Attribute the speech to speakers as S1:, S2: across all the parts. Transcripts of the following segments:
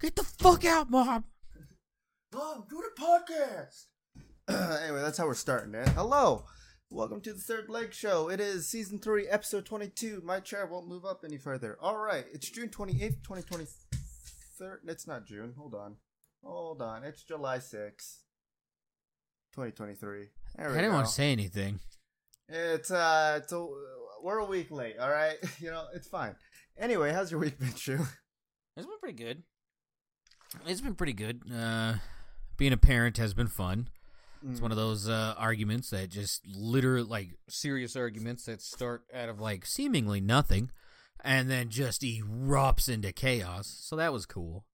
S1: Get the fuck out, mom.
S2: Mom, do the podcast. anyway, that's how we're starting it. Hello. Welcome to the Third Leg Show. It is season three, episode 22. My chair won't move up any further. All right. It's June 28th, 2023. It's not June. Hold on. Hold on. It's July 6th, 2023. There
S1: I didn't
S2: go.
S1: want to say anything.
S2: It's, uh, it's a, we're a week late, all right? You know, it's fine. Anyway, how's your week been, Shu?
S1: It's been pretty good. It's been pretty good. Uh, being a parent has been fun. It's one of those uh, arguments that just literally, like, serious arguments that start out of, like, seemingly nothing and then just erupts into chaos. So that was cool.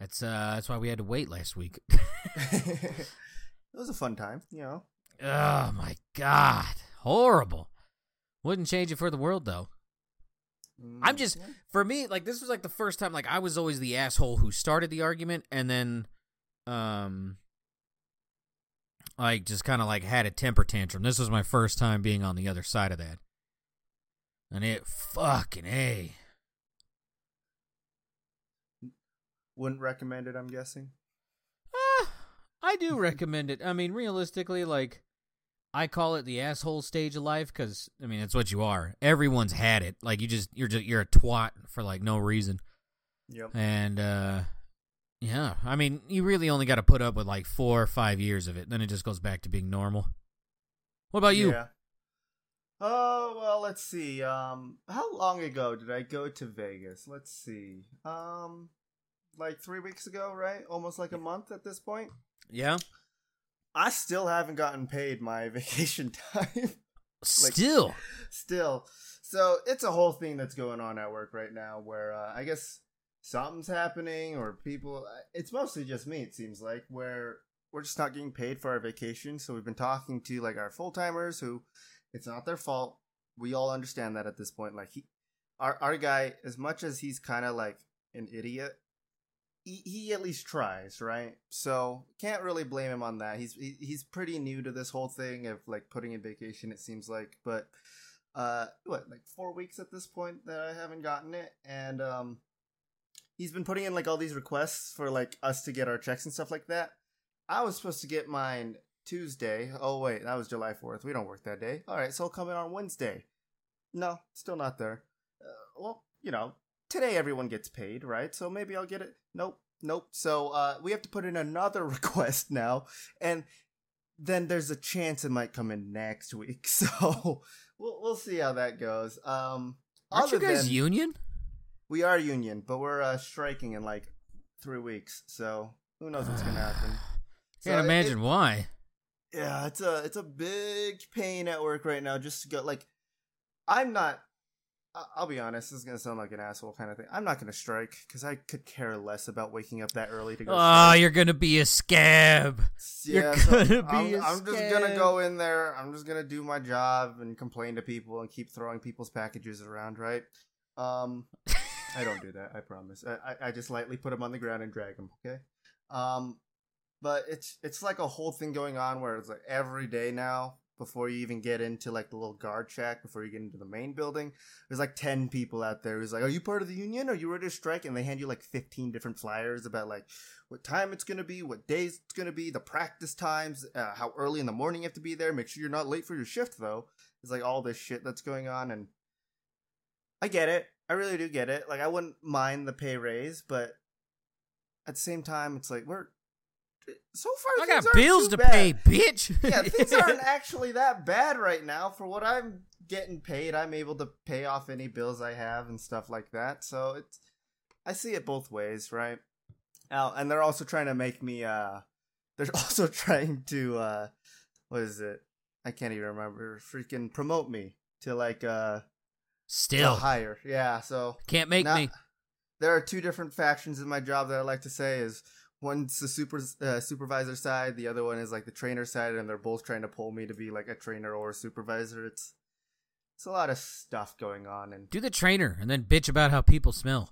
S1: That's uh, that's why we had to wait last week.
S2: it was a fun time, you know.
S1: oh my god, horrible. Wouldn't change it for the world though. I'm just
S2: Mm,
S1: for me like this was like the first time like I was always the asshole who started the argument and then um like just kind of like had a temper tantrum. This was my first time being on the other side of that. And it fucking a.
S2: Wouldn't recommend it, I'm guessing.
S1: Ah, I do recommend it. I mean, realistically, like, I call it the asshole stage of life because I mean, it's what you are. Everyone's had it. Like, you just you're just you're a twat for like no reason.
S2: Yep.
S1: And uh, yeah, I mean, you really only got to put up with like four or five years of it. Then it just goes back to being normal. What about you?
S2: Yeah. Oh well, let's see. Um, how long ago did I go to Vegas? Let's see. Um, like three weeks ago, right? Almost like a month at this point.
S1: Yeah.
S2: I still haven't gotten paid my vacation time.
S1: Still.
S2: still, so it's a whole thing that's going on at work right now. Where uh, I guess something's happening, or people. It's mostly just me. It seems like where we're just not getting paid for our vacation. So we've been talking to like our full timers who it's not their fault. We all understand that at this point. Like he, our our guy, as much as he's kind of like an idiot, he, he at least tries, right? So can't really blame him on that. He's he, he's pretty new to this whole thing of like putting in vacation. It seems like, but uh, what like four weeks at this point that I haven't gotten it, and um, he's been putting in like all these requests for like us to get our checks and stuff like that. I was supposed to get mine Tuesday. Oh wait, that was July fourth. We don't work that day. All right, so I'll come in on Wednesday. No, still not there. Uh, well, you know, today everyone gets paid, right? So maybe I'll get it. Nope, nope. So uh, we have to put in another request now, and then there's a chance it might come in next week. So we'll we'll see how that goes. Um,
S1: Aren't you guys
S2: than-
S1: union?
S2: we are union, but we're uh, striking in like three weeks. So who knows what's gonna happen? So
S1: Can't
S2: it-
S1: imagine why.
S2: yeah, it's a it's a big pain at work right now. Just to go like, I'm not. I- I'll be honest. This is gonna sound like an asshole kind of thing. I'm not gonna strike because I could care less about waking up that early to go.
S1: Oh,
S2: strike.
S1: you're gonna be a scab. you're
S2: Yeah, so
S1: gonna be
S2: I'm,
S1: a
S2: I'm just gonna go in there. I'm just gonna do my job and complain to people and keep throwing people's packages around. Right? Um, I don't do that. I promise. I, I, I just lightly put them on the ground and drag them. Okay. Um, but it's it's like a whole thing going on where it's like every day now before you even get into like the little guard shack before you get into the main building there's like 10 people out there who's like are you part of the union? Are you ready to strike? And they hand you like 15 different flyers about like what time it's going to be what days it's going to be the practice times uh, how early in the morning you have to be there. Make sure you're not late for your shift though. It's like all this shit that's going on and i get it. I really do get it. Like i wouldn't mind the pay raise but at the same time it's like we're so far
S1: I got bills to
S2: bad
S1: pay, bitch.
S2: yeah, things aren't actually that bad right now. For what I'm getting paid, I'm able to pay off any bills I have and stuff like that. So it's I see it both ways, right? Oh, and they're also trying to make me uh they're also trying to uh what is it? I can't even remember. Freaking promote me to like uh
S1: Still,
S2: higher. Yeah, so
S1: can't make
S2: now-
S1: me.
S2: there are two different factions in my job that I like to say is one's the super uh, supervisor side, the other one is like the trainer side, and they're both trying to pull me to be like a trainer or a supervisor. It's it's a lot of stuff going on, and
S1: Do the trainer and then bitch about how people smell.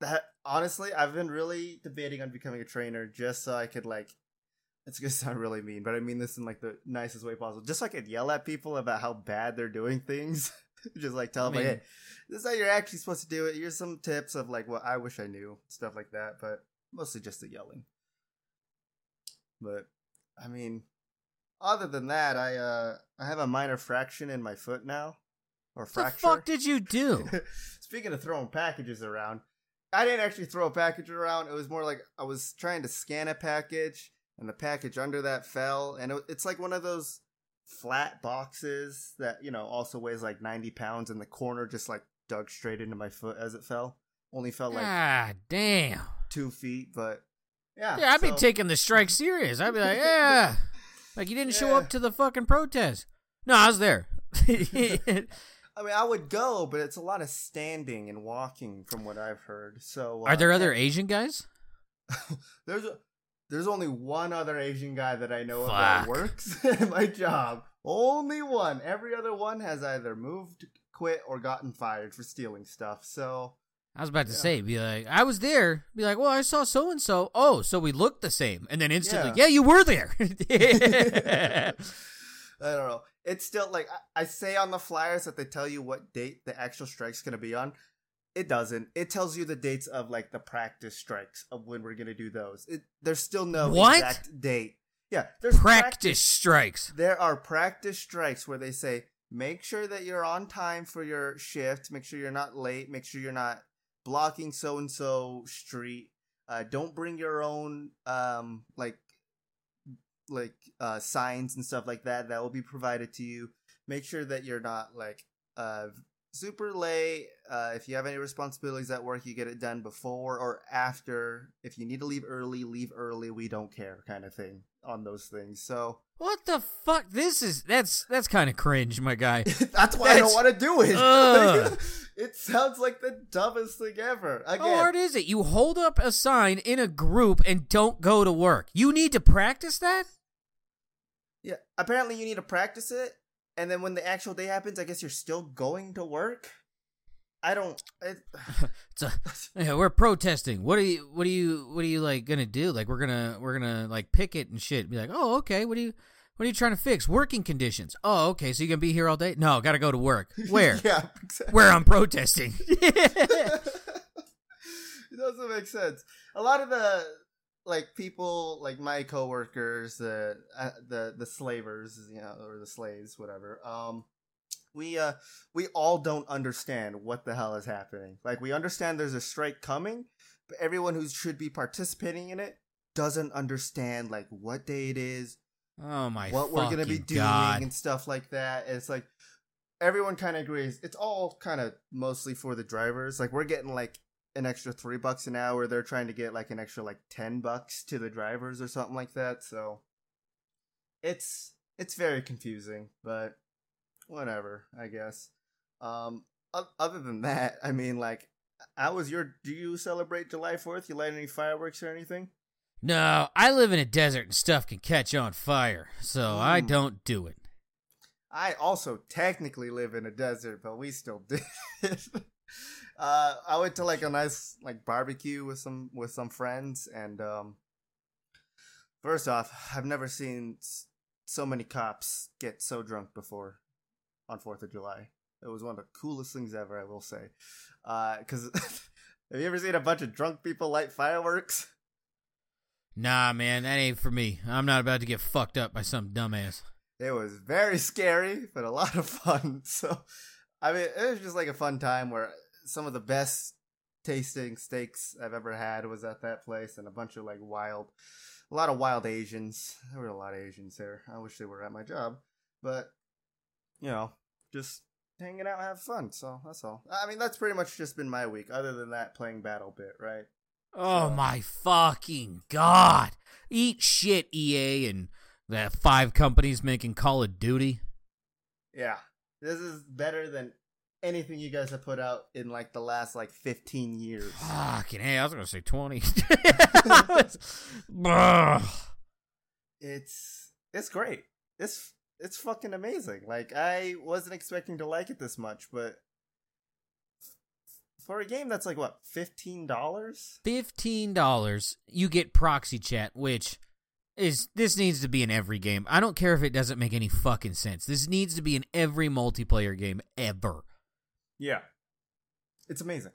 S2: that honestly, I've been really debating on becoming a trainer just so I could like. It's gonna sound really mean, but I mean this in like the nicest way possible. Just so I could yell at people about how bad they're doing things. just like tell
S1: I
S2: them like, hey, this is how you're actually supposed to do it. Here's some tips of like what I wish I knew, stuff like that. But mostly just the yelling. But I mean, other than that, I uh I have a minor fraction in my foot now, or
S1: What the
S2: fracture.
S1: fuck did you do?
S2: Speaking of throwing packages around, I didn't actually throw a package around. It was more like I was trying to scan a package, and the package under that fell, and it, it's like one of those flat boxes that you know also weighs like ninety pounds, and the corner just like dug straight into my foot as it fell. Only felt like
S1: ah, damn.
S2: two feet, but yeah.
S1: Yeah, I'd be taking the strike serious. I'd be like, yeah. Like you didn't show up to the fucking protest. No, I was there.
S2: I mean, I would go, but it's a lot of standing and walking, from what I've heard. So,
S1: Are
S2: uh,
S1: there
S2: yeah.
S1: other Asian guys?
S2: There's a, there's only one other Asian guy that I know of that works in my job. Only one. Every other one has either moved, quit, or gotten fired for stealing stuff. So
S1: I was about to
S2: Yeah.
S1: say, be like, I was there. Be like, well, I saw so and so. Oh, so we looked the same, and then instantly,
S2: Yeah.
S1: yeah, you were there.
S2: I don't know. It's still like I, I say on the flyers that they tell you what date the actual strike's gonna be on. It doesn't. It tells you the dates of like the practice strikes of when we're gonna do those. It, there's still no
S1: What?
S2: exact date. Yeah, there's
S1: Practice strikes.
S2: there are practice strikes where they say make sure that you're on time for your shift make sure you're not late make sure you're not blocking so and so street uh, don't bring your own um like like uh signs and stuff like that that will be provided to you. Make sure that you're not like uh super late uh if you have any responsibilities at work you get it done before or after if you need to leave early leave early we don't care kind of thing on those things so
S1: What the fuck? This is that's that's kind of cringe, my guy.
S2: That's why I don't want to do it. It sounds like the dumbest thing ever. Again,
S1: How hard is it? You hold up a sign in a group and don't go to work. You need to practice that.
S2: yeah. Apparently, you need to practice it, and then when the actual day happens, I guess you're still going to work. I don't. It,
S1: It's a, yeah, we're protesting. What are you? What are you? What are you like gonna do? Like we're gonna we're gonna like picket and shit. Be like, oh okay. What are you? What are you trying to fix? Working conditions. Oh okay. So you gonna be here all day? No, gotta go to work. Where?
S2: yeah, exactly.
S1: Where I'm protesting.
S2: it doesn't make sense. A lot of the like people, like my coworkers, the uh, the the slavers, you know, or the slaves, whatever. Um, we uh we all don't understand what the hell is happening. Like we understand there's a strike coming, but everyone who should be participating in it doesn't understand like what day it is,
S1: oh my.
S2: God what we're gonna be doing
S1: God.
S2: and stuff like that. It's like everyone kind of agrees. It's all kind of mostly for the drivers. Like we're getting like an extra three bucks an hour. They're trying to get like an extra like ten bucks to the drivers or something like that. So it's it's very confusing, but whatever, I guess. Um, other than that, I mean, like, how was your? Do you celebrate July Fourth? You light any fireworks or anything?
S1: No, I live in a desert and stuff can catch on fire, so I
S2: Mm.
S1: don't do it.
S2: I also technically live in a desert, but we still did. Uh, I went to like a nice like barbecue with some with some friends, and um, first off, I've never seen so many cops get so drunk before on Fourth of July. It was one of the coolest things ever, I will say. Because have you ever seen a bunch of drunk people light fireworks?
S1: Nah, man, that ain't for me. I'm not about to get fucked up by some dumbass.
S2: It was very scary, but a lot of fun. So, I mean, it was just like a fun time where some of the best tasting steaks I've ever had was at that place, and a bunch of like wild, a lot of wild Asians. There were a lot of Asians there. I wish they were at my job, but you know, just hanging out and have fun. So that's all. I mean, that's pretty much just been my week. Other than that, playing BattleBit, right?
S1: Oh
S2: So-
S1: my fucking god! Eat shit, EA, and the five companies making Call of Duty.
S2: Yeah, this is better than anything you guys have put out in like the last like 15 years.
S1: Fucking hey, I was gonna say twenty.
S2: It's it's great. It's it's fucking amazing. Like I wasn't expecting to like it this much, but for a game that's like what fifteen dollars.
S1: Fifteen dollars, you get proxy chat, which is this needs to be in every game. I don't care if it doesn't make any fucking sense. This needs to be in every multiplayer game ever.
S2: Yeah. It's amazing.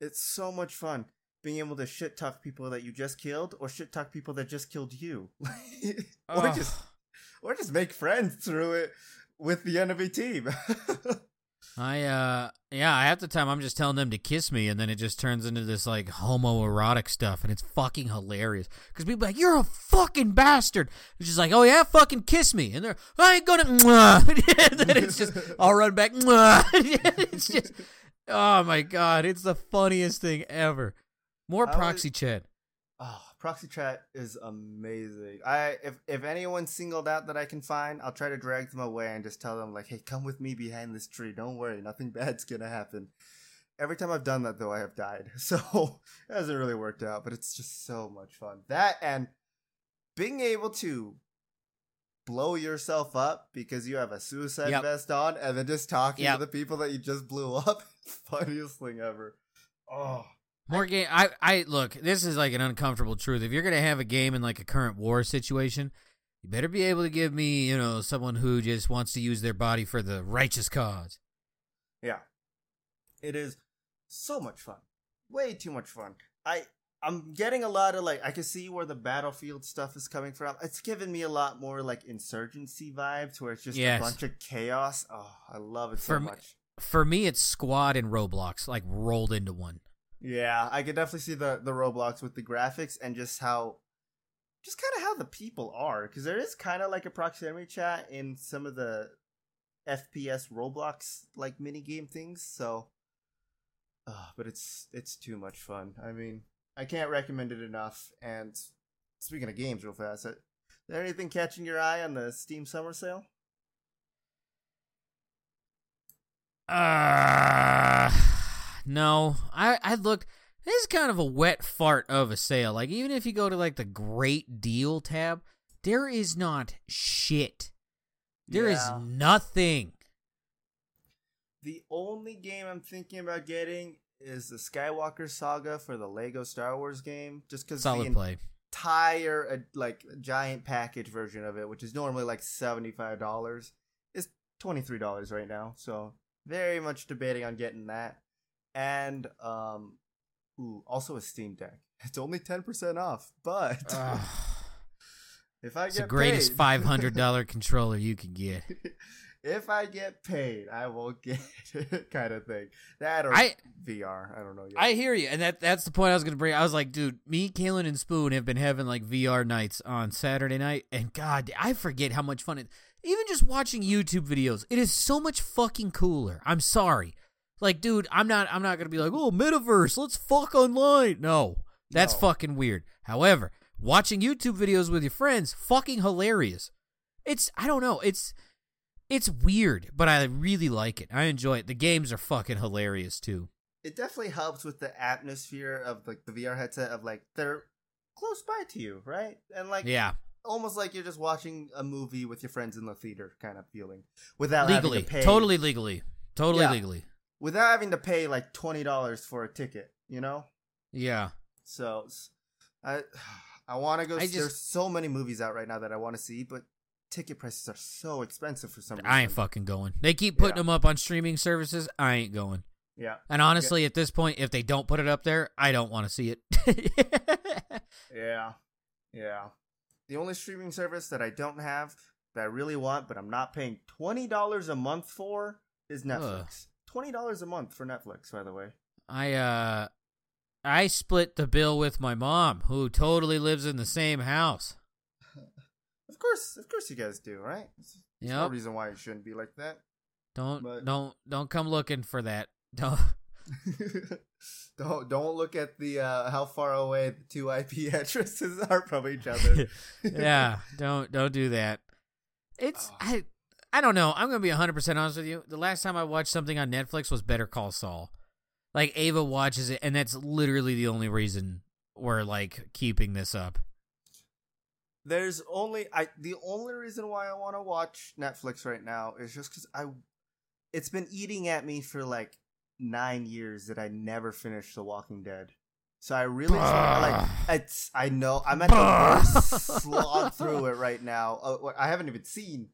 S2: It's so much fun being able to shit talk people that you just killed or shit talk people that just killed you. or just or just make friends through it with the enemy team.
S1: I uh yeah, half the time I'm just telling them to kiss me, and then it just turns into this like homoerotic stuff, and it's fucking hilarious. Because people are like, "You're a fucking bastard." It's just like, "Oh yeah, fucking kiss me," and they're, "I ain't gonna," and then it's just, I'll run back, it's just, oh my god, it's the funniest thing ever. More
S2: I
S1: proxy chat.
S2: Oh, proxy chat is amazing. I if if anyone's singled out that I can find, I'll try to drag them away and just tell them like, "Hey, come with me behind this tree. Don't worry, nothing bad's gonna happen." Every time I've done that though, I have died. So it hasn't really worked out, but it's just so much fun. That and being able to blow yourself up because you have a suicide
S1: Yep.
S2: vest on and then just talking
S1: Yep.
S2: to the people that you just blew up. Funniest thing ever. Oh.
S1: More game. I I look. This is like an uncomfortable truth. If you're gonna have a game in like a current war situation, you better be able to give me, you know, someone who just wants to use their body for the righteous cause.
S2: Yeah. It is so much fun. Way too much fun. I I'm getting a lot of like I can see where the battlefield stuff is coming from. It's giving me a lot more like insurgency vibes where it's just
S1: Yes.
S2: a bunch of chaos. Oh, I love it so
S1: For me-
S2: much.
S1: For me, it's Squad and Roblox like rolled into one.
S2: Yeah, I could definitely see the the Roblox with the graphics and just how just kind of how the people are because there is kind of like a proximity chat in some of the FPS Roblox like mini game things. So, uh, but it's it's too much fun. I mean, I can't recommend it enough. And speaking of games, real fast, is there anything catching your eye on the Steam Summer Sale?
S1: Uh no. I I looked. This is kind of a wet fart of a sale. Like even if you go to like the great deal tab, there is not shit. There is
S2: Yeah.
S1: nothing.
S2: The only game I'm thinking about getting is the Skywalker Saga for the Lego Star Wars game, just because the
S1: Solid play.
S2: entire uh, like giant package version of it, which is normally like seventy five dollars, is twenty three dollars right now. So very much debating on getting that, and um, ooh, also a Steam Deck. It's only ten percent off, but if I
S1: It's the greatest five hundred dollar controller you can get.
S2: if I get paid, I will get it, kind of thing. That or
S1: I-
S2: VR. I don't know yet.
S1: I hear you, and that that's the point I was gonna bring. I was like, dude, me, Kalen, and Spoon have been having like VR nights on Saturday night, and God, I forget how much fun it. Even just watching YouTube videos, it is so much fucking cooler. I'm sorry, like, dude, I'm not, I'm not gonna be like, oh, metaverse, let's fuck online. No, that's
S2: No.
S1: fucking weird. However, watching YouTube videos with your friends, fucking hilarious. It's, I don't know, it's. It's weird, but I really like it. I enjoy it. The games are fucking hilarious too.
S2: it definitely helps with the atmosphere of like the VR headset of like they're close by to you, right? And like
S1: Yeah,
S2: almost like you're just watching a movie with your friends in the theater kind of feeling without
S1: legally,
S2: having to pay
S1: totally legally, totally
S2: Yeah.
S1: legally.
S2: Without having to pay like twenty dollars for a ticket, you know.
S1: Yeah,
S2: So I I want to go.
S1: I
S2: There's so many movies out right now that I want to see, but ticket prices are so expensive for some reason.
S1: I ain't fucking going. They keep putting
S2: Yeah.
S1: them up on streaming services. I ain't going.
S2: Yeah,
S1: And honestly, at this point, if they don't put it up there, I don't want to see it.
S2: yeah, yeah. The only streaming service that I don't have that I really want, but I'm not paying twenty dollars a month for, is Netflix. Twenty dollars a month for Netflix, by the way.
S1: I uh, I split the bill with my mom, who totally lives in the same house.
S2: Of course, of course, you guys do, right? There's no reason why it shouldn't be like that.
S1: Don't
S2: But-
S1: don't don't come looking for that. Don't.
S2: don't don't look at the uh, how far away the two IP addresses are from each other.
S1: yeah, don't don't do that. It's
S2: Oh.
S1: I I don't know. I'm gonna be 100 percent honest with you. The last time I watched something on Netflix was Better Call Saul. Like Ava watches it, and that's literally the only reason we're like keeping this up.
S2: There's only I the only reason why I want to watch Netflix right now is just because I it's been eating at me for like nine years that I never finished The Walking Dead. So I really like it's I know I'm at the worst slog through it right now. Uh, I haven't even seen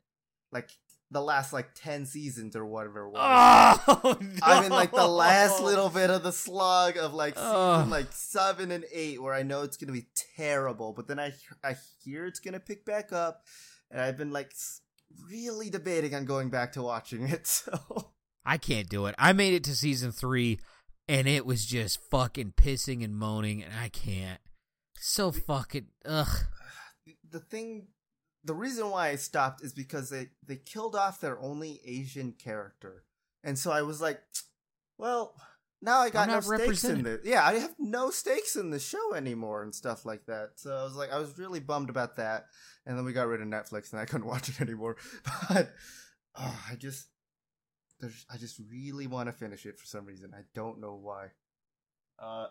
S2: like the last like ten seasons or whatever.
S1: Oh,
S2: I'm in like the last little bit of the slug of like season
S1: Ugh.
S2: like seven and eight, where I know it's gonna be terrible, but then I I hear it's gonna pick back up, and I've been like really debating on going back to watching it. So
S1: I can't do it. I made it to season three, and it was just fucking pissing and moaning, and I can't. So fucking ugh.
S2: the thing, the reason why I stopped is because they they killed off their only Asian character, and so I was like, well. Now I got no stakes in this. Yeah, I have no stakes in the show anymore and stuff like that. So I was like, I was really bummed about that. And then we got rid of Netflix, and I couldn't watch it anymore. But oh, I just, I just really want to finish it for some reason. I don't know why. Uh,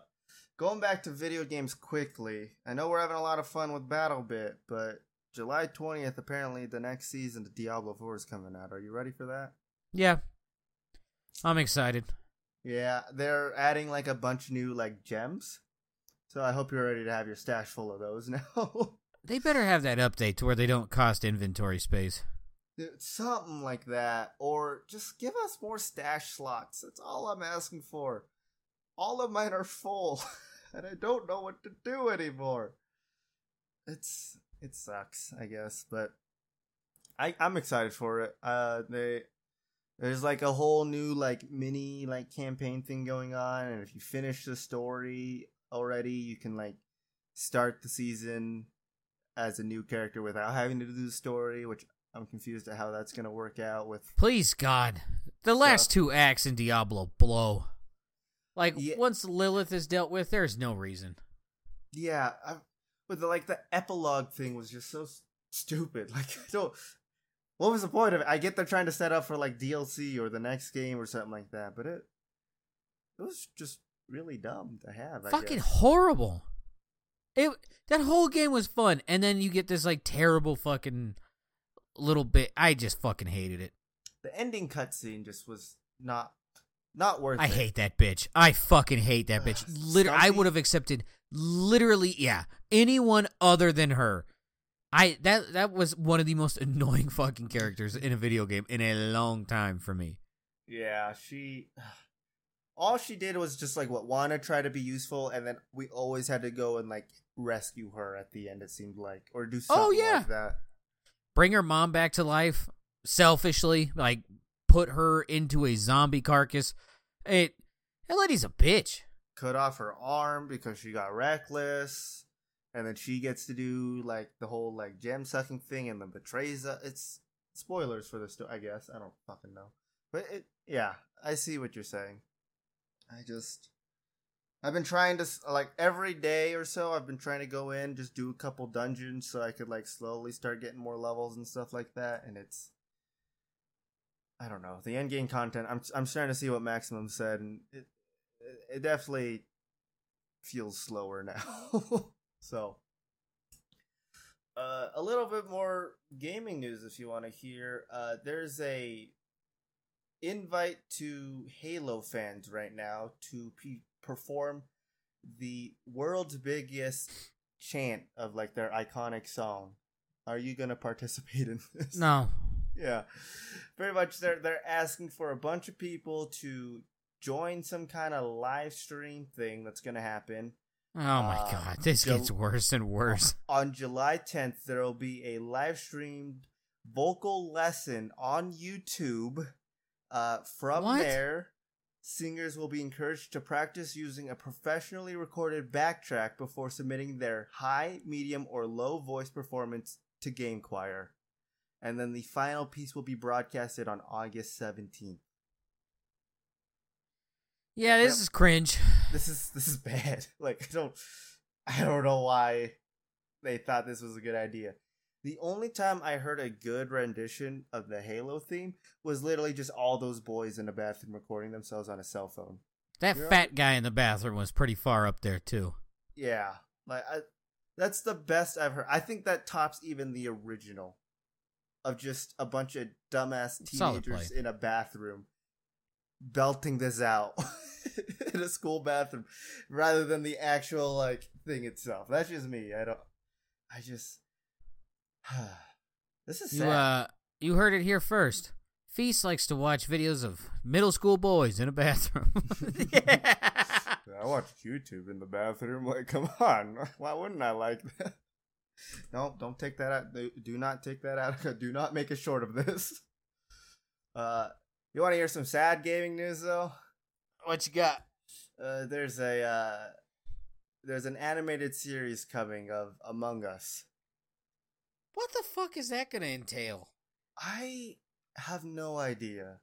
S2: going back to video games quickly. I know we're having a lot of fun with BattleBit, but July twentieth, apparently the next season of Diablo Four is coming out. Are you ready for that?
S1: Yeah, I'm excited.
S2: Yeah, they're adding like a bunch new like gems. So I hope you're ready to have your stash full of those now.
S1: They better have that update to where they don't cost inventory space.
S2: Something like that. Or just give us more stash slots. That's all I'm asking for. All of mine are full. And I don't know what to do anymore. It's it sucks, I guess, but I I'm excited for it. Uh they there's like a whole new like mini like campaign thing going on and if you finish the story already, you can like start the season as a new character without having to do the story, which I'm confused at how that's going to work out with
S1: Please God, the last two acts in Diablo blow. Like
S2: Yeah.
S1: once Lilith is dealt with, there's no reason.
S2: Yeah, I, but the, like the epilogue thing was just so s- stupid. Like, I don't. What was the point of it? I get they're trying to set up for like DLC or the next game or something like that, but it it was just really dumb to have. I
S1: fucking
S2: guess.
S1: horrible. It that whole game was fun, and then you get this like terrible fucking little bit. I just fucking hated it.
S2: the ending cutscene just was not not worth
S1: I
S2: it.
S1: hate that bitch. I fucking hate that bitch. Literally, I would have accepted literally, yeah, anyone other than her. I that that was one of the most annoying fucking characters in a video game in a long time for me.
S2: Yeah, she. All she did was just like what want to try to be useful, and then we always had to go and like rescue her at the end. It seemed like, or do oh, something
S1: Oh, yeah.
S2: like that.
S1: Bring her mom back to life selfishly, like put her into a zombie carcass. It that lady's a bitch.
S2: Cut off her arm because she got reckless, and then she gets to do like the whole like gem sucking thing, and then betrays. Uh, it's spoilers for the story, I guess. I don't fucking know, but it. Yeah, I see what you're saying. I just. I've been trying to like every day or so. I've been trying to go in, just do a couple dungeons, so I could like slowly start getting more levels and stuff like that. And it's, I don't know, the end game content. I'm I'm starting to see what Maximum said, and it it- it definitely feels slower now. so, uh, a little bit more gaming news if you want to hear. Uh, there's a invite to Halo fans right now to pe perform the world's biggest chant of like their iconic song. Are you gonna participate in this?
S1: No.
S2: Yeah, pretty much. They're they're asking for a bunch of people to join some kind of live stream thing that's gonna happen
S1: Oh my
S2: Uh,
S1: god, this
S2: Jul-
S1: gets worse and worse.
S2: on July 10th. There will be a live streamed vocal lesson on YouTube. Uh, from
S1: What?
S2: there, singers will be encouraged to practice using a professionally recorded backtrack before submitting their high, medium, or low voice performance to Game Choir. And then the final piece will be broadcasted on August 17th.
S1: Yeah, this is cringe.
S2: This is this is bad. Like I don't I don't know why they thought this was a good idea. The only time I heard a good rendition of the Halo theme was literally just all those boys in a bathroom recording themselves on a cell phone.
S1: That
S2: Yeah.
S1: fat guy in the bathroom was pretty far up there too.
S2: Yeah, like I, that's the best I've heard. I think that tops even the original of just a bunch of dumbass teenagers in a bathroom belting this out in a school bathroom rather than the actual like thing itself. That's just me. I don't. I just. this is
S1: You
S2: sad.
S1: uh You heard it here first. Feast likes to watch videos of middle school boys in a bathroom. yeah.
S2: I watch YouTube in the bathroom. Like, come on, why wouldn't I like that? No, don't take that out. Do- Do not take that out. Do not make a short of this. Uh, you want to hear some sad gaming news though?
S1: What you got?
S2: Uh, there's a uh, there's an animated series coming of Among Us.
S1: What the fuck is that gonna entail?
S2: I have no idea.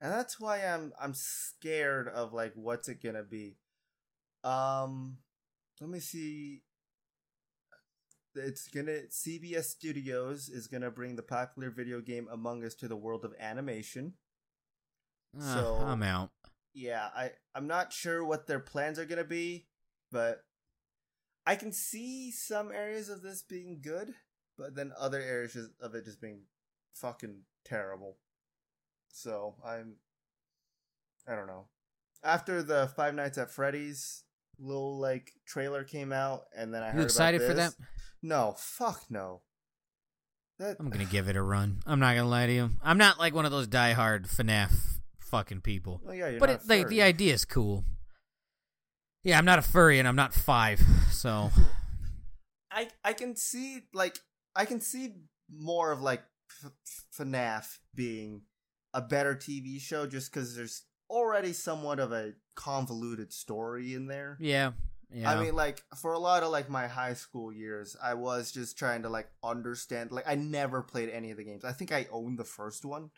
S2: And that's why I'm I'm scared of like what's it gonna be. Um let me see. It's gonna CBS Studios is gonna bring the popular video game Among Us to the world of animation.
S1: Uh,
S2: So-
S1: I'm out.
S2: Yeah, I I'm not sure what their plans are gonna be, but I can see some areas of this being good, but then other areas of it just being fucking terrible. So I'm I don't know. After the Five Nights at Freddy's little like trailer came out, and then I heard
S1: You excited for that?
S2: this- No, fuck no. That
S1: I'm gonna give it a run. I'm not gonna lie to you. I'm not like one of those diehard FNAF fucking people.
S2: Well, yeah,
S1: but it, like the idea is cool. Yeah, I'm not a furry and I'm not five, so
S2: I I can see like I can see more of like F- FNAF being a better TV show just because there's already somewhat of a convoluted story in there.
S1: yeah, yeah.
S2: I mean, like for a lot of like my high school years, I was just trying to like understand. Like I never played any of the games. I think I owned the first one,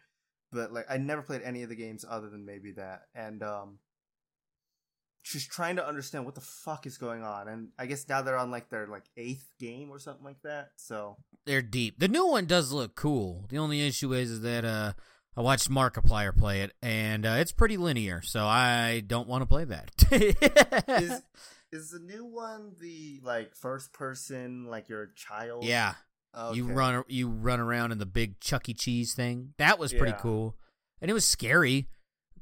S2: but like I never played any of the games other than maybe that. And um, just trying to understand what the fuck is going on. And I guess now they're on like their like eighth game or something like that. So
S1: they're deep. The new one does look cool. The only issue is, is that uh, I watched Markiplier play it, and uh, it's pretty linear, so I don't want to play that.
S2: is is the new one the like first person like you're child?
S1: yeah, you run you run around in the big Chuck E. Cheese thing. That was pretty
S2: Yeah.
S1: cool, and it was scary,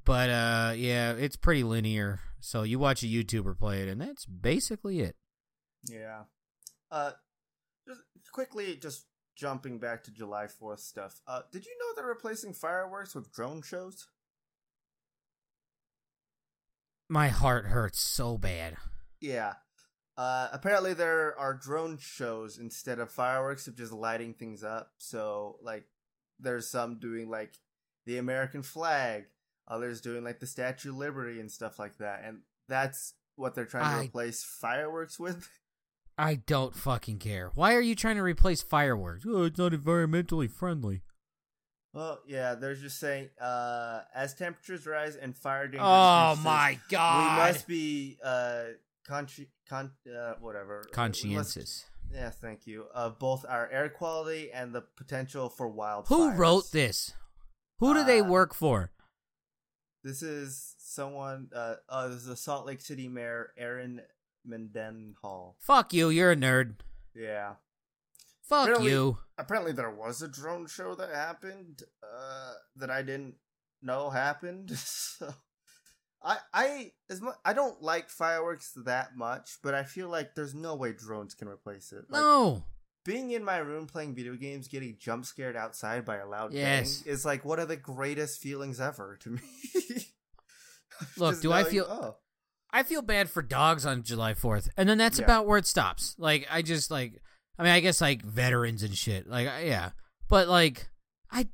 S1: but uh, yeah, it's pretty linear. So you watch a YouTuber play it, and that's basically it.
S2: Yeah. Uh, just quickly, just jumping back to July Fourth stuff. Uh, did you know they're replacing fireworks with drone shows?
S1: My heart hurts so bad.
S2: Yeah. Uh, apparently there are drone shows instead of fireworks of just lighting things up. So like, there's some doing like the American flag, others doing like the Statue of Liberty and stuff like that, and that's what they're trying to
S1: I-
S2: replace fireworks with.
S1: I don't fucking care. Why are you trying to replace fireworks? Oh, it's not environmentally friendly.
S2: Well, yeah, they're just saying, uh, as temperatures rise and fire danger
S1: Oh
S2: increases,
S1: my god!
S2: we must be uh, consci- con- uh, whatever
S1: conscientious.
S2: Yeah, thank you. Of both our air quality and the potential for wildfires.
S1: Who wrote this? Who do they
S2: Uh,
S1: work for?
S2: This is someone. Uh, uh, this is a Salt Lake City Mayor Erin Mendenhall.
S1: Fuck you. You're a nerd.
S2: Yeah.
S1: Fuck
S2: Apparently-
S1: you.
S2: Apparently, there was a drone show that happened uh, that I didn't know happened. so, I I as mu- I don't like fireworks that much, but I feel like there's no way drones can replace it. Like,
S1: No.
S2: being in my room playing video games, getting jump scared outside by a loud
S1: Yes.
S2: bang is like one of the greatest feelings ever to me.
S1: Look,
S2: Just
S1: do I feel-
S2: Oh,
S1: I feel bad for dogs on July 4th. And then that's
S2: Yeah.
S1: about where it stops. Like, I just, like, I mean, I guess, like, veterans and shit. Like, yeah. But, like, I,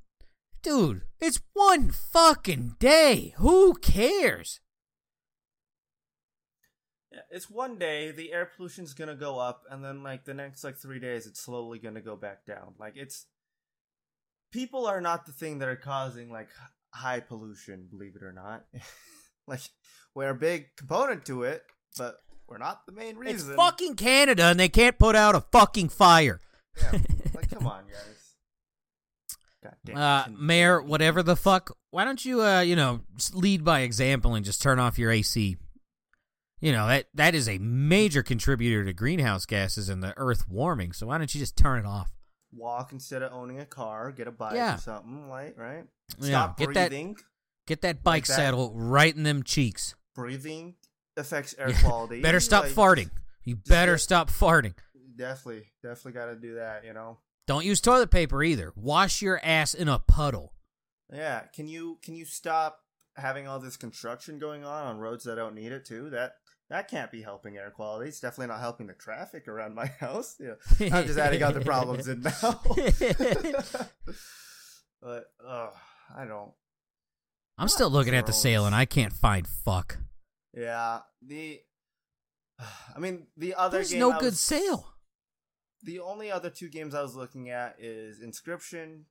S1: dude, it's one fucking day. Who cares?
S2: Yeah, it's one day the air pollution's gonna go up, and then like the next like three days, it's slowly gonna go back down. Like it's people are not the thing that are causing like high pollution. Believe it or not, like we're a big component to it, but we're not the main reason.
S1: It's fucking Canada and they can't put out a fucking fire.
S2: yeah. Like come on, guys. God damn,
S1: Uh, Mayor, whatever the fuck, why don't you, uh, you know, lead by example and just turn off your AC? You know, that that is a major contributor to greenhouse gases and the earth warming, so why don't you just turn it off?
S2: walk instead of owning a car, get a bike
S1: Yeah.
S2: or something, like right?
S1: Yeah,
S2: Stop
S1: get that-
S2: breathing.
S1: Get that bike
S2: that.
S1: saddle right in them cheeks.
S2: Breathing affects air
S1: Yeah.
S2: quality.
S1: Better stop
S2: like,
S1: farting. You better stop farting.
S2: Definitely, definitely got to do that. You know.
S1: Don't use toilet paper either. Wash your ass in a puddle.
S2: Yeah, can you can you stop having all this construction going on on roads that don't need it too? That that can't be helping air quality. It's definitely not helping the traffic around my house. Yeah, I'm just adding other problems in now. but uh, I don't.
S1: I'm still looking at the sale and I can't find fuck.
S2: Yeah, the. I mean, the other
S1: There's no good sale.
S2: The only other two games I was looking at is Inscryption,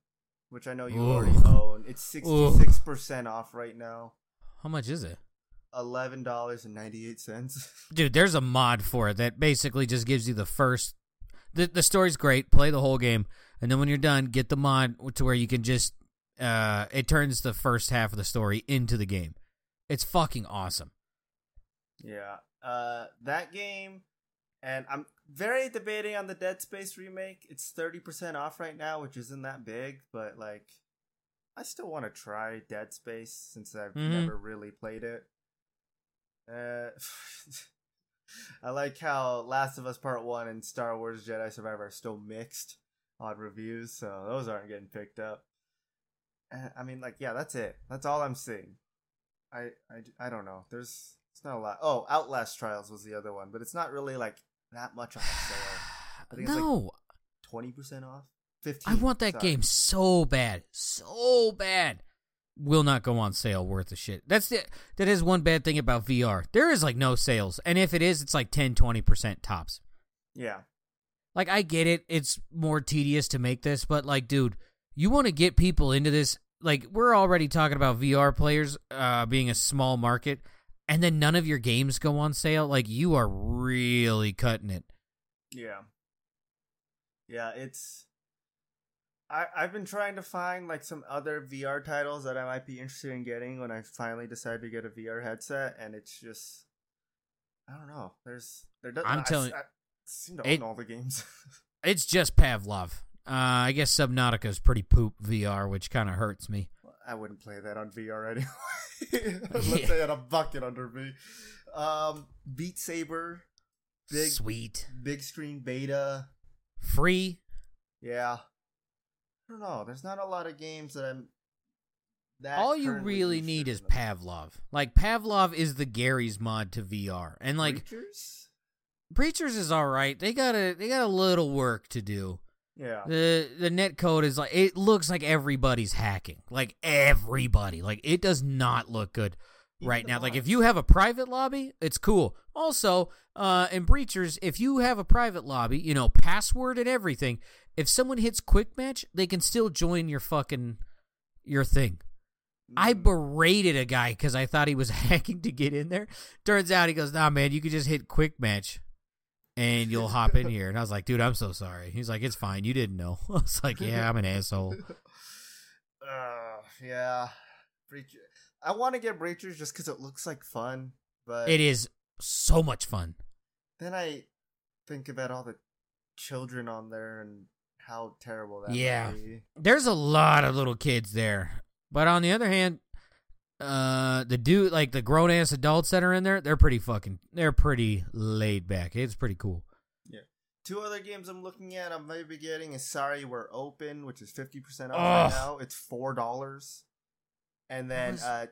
S2: which I know you
S1: Ooh.
S2: already own. It's sixty six percent off right now.
S1: How much is it?
S2: Eleven dollars and ninety eight cents.
S1: Dude, there's a mod for it that basically just gives you the first. The the story's great. Play the whole game, and then when you're done, get the mod to where you can just. Uh, it turns the first half of the story into the game. It's fucking awesome.
S2: Yeah. Uh that game and I'm very debating on the Dead Space remake. It's 30% off right now, which isn't that big, but like I still want to try Dead Space since I've
S1: Mhm.
S2: never really played it. Uh I like how Last of Us Part 1 and Star Wars Jedi Survivor are still mixed on reviews, so those aren't getting picked up. Uh, I mean, like, yeah, that's it. That's all I'm seeing. I, I, I don't know. There's it's not a lot. Oh, Outlast Trials was the other one, but it's not really like that much on sale. I think like
S1: no,
S2: Twenty percent off. Fifteen.
S1: I want that
S2: sorry.
S1: game so bad, so bad. Will not go on sale worth a shit. That's the that is one bad thing about VR. There is like no sales, and if it is, it's like 10 20 percent tops.
S2: Yeah,
S1: Like I get it, it's more tedious to make this, but like, dude, you want to get people into this. Like we're already talking about VR players uh, being a small market, and then none of your games go on sale. Like you are really cutting it.
S2: yeah, yeah. It's. I I've been trying to find like some other VR titles that I might be interested in getting when I finally decide to get a VR headset, and it's just. I don't know. There's there. doesn't
S1: I'm telling-
S2: I, seem to
S1: it-
S2: all the games.
S1: It's just Pavlov. Uh, I guess Subnautica is pretty poop VR, which kind of hurts me.
S2: I wouldn't play that on VR anyway. Unless
S1: Yeah.
S2: they had a bucket under me. Um, Beat Saber, big
S1: Sweet,
S2: big screen beta.
S1: free.
S2: Yeah, I don't know. There's not a lot of games that I'm. That
S1: All you really need is. Pavlov. Like Pavlov is the Garry's Mod to VR, and like
S2: Creatures?
S1: Breachers is all right. They got a they got a little work to do.
S2: Yeah,
S1: The the net code is like it looks like everybody's hacking. Like everybody. Like it does not look good right now. Like if you have a private lobby, it's cool. Also, uh in Breachers, if you have a private lobby, you know, password and everything, if someone hits quick match, they can still join your fucking your thing. I
S2: Mm.
S1: berated a guy because I thought he was hacking to get in there. Turns out he goes, "Nah, man, you could just hit quick match, and you'll hop in here." And I was like, "Dude, I'm so sorry." He's like, "It's fine. You didn't know." I was like, "Yeah, I'm an asshole."
S2: uh, yeah, Breacher. I want to get Breachers just because it looks like fun, but
S1: It is so much fun.
S2: then I think about all the children on there and how terrible that
S1: Yeah. There's a lot of little kids there, but on the other hand, uh, the dude, like the grown ass adults that are in there, they're pretty fucking, they're pretty laid back. It's pretty cool.
S2: yeah Two other games I'm looking at, I might be getting is Sorry We're Open, which is 50% off right now. It's $4. And then
S1: was-
S2: uh,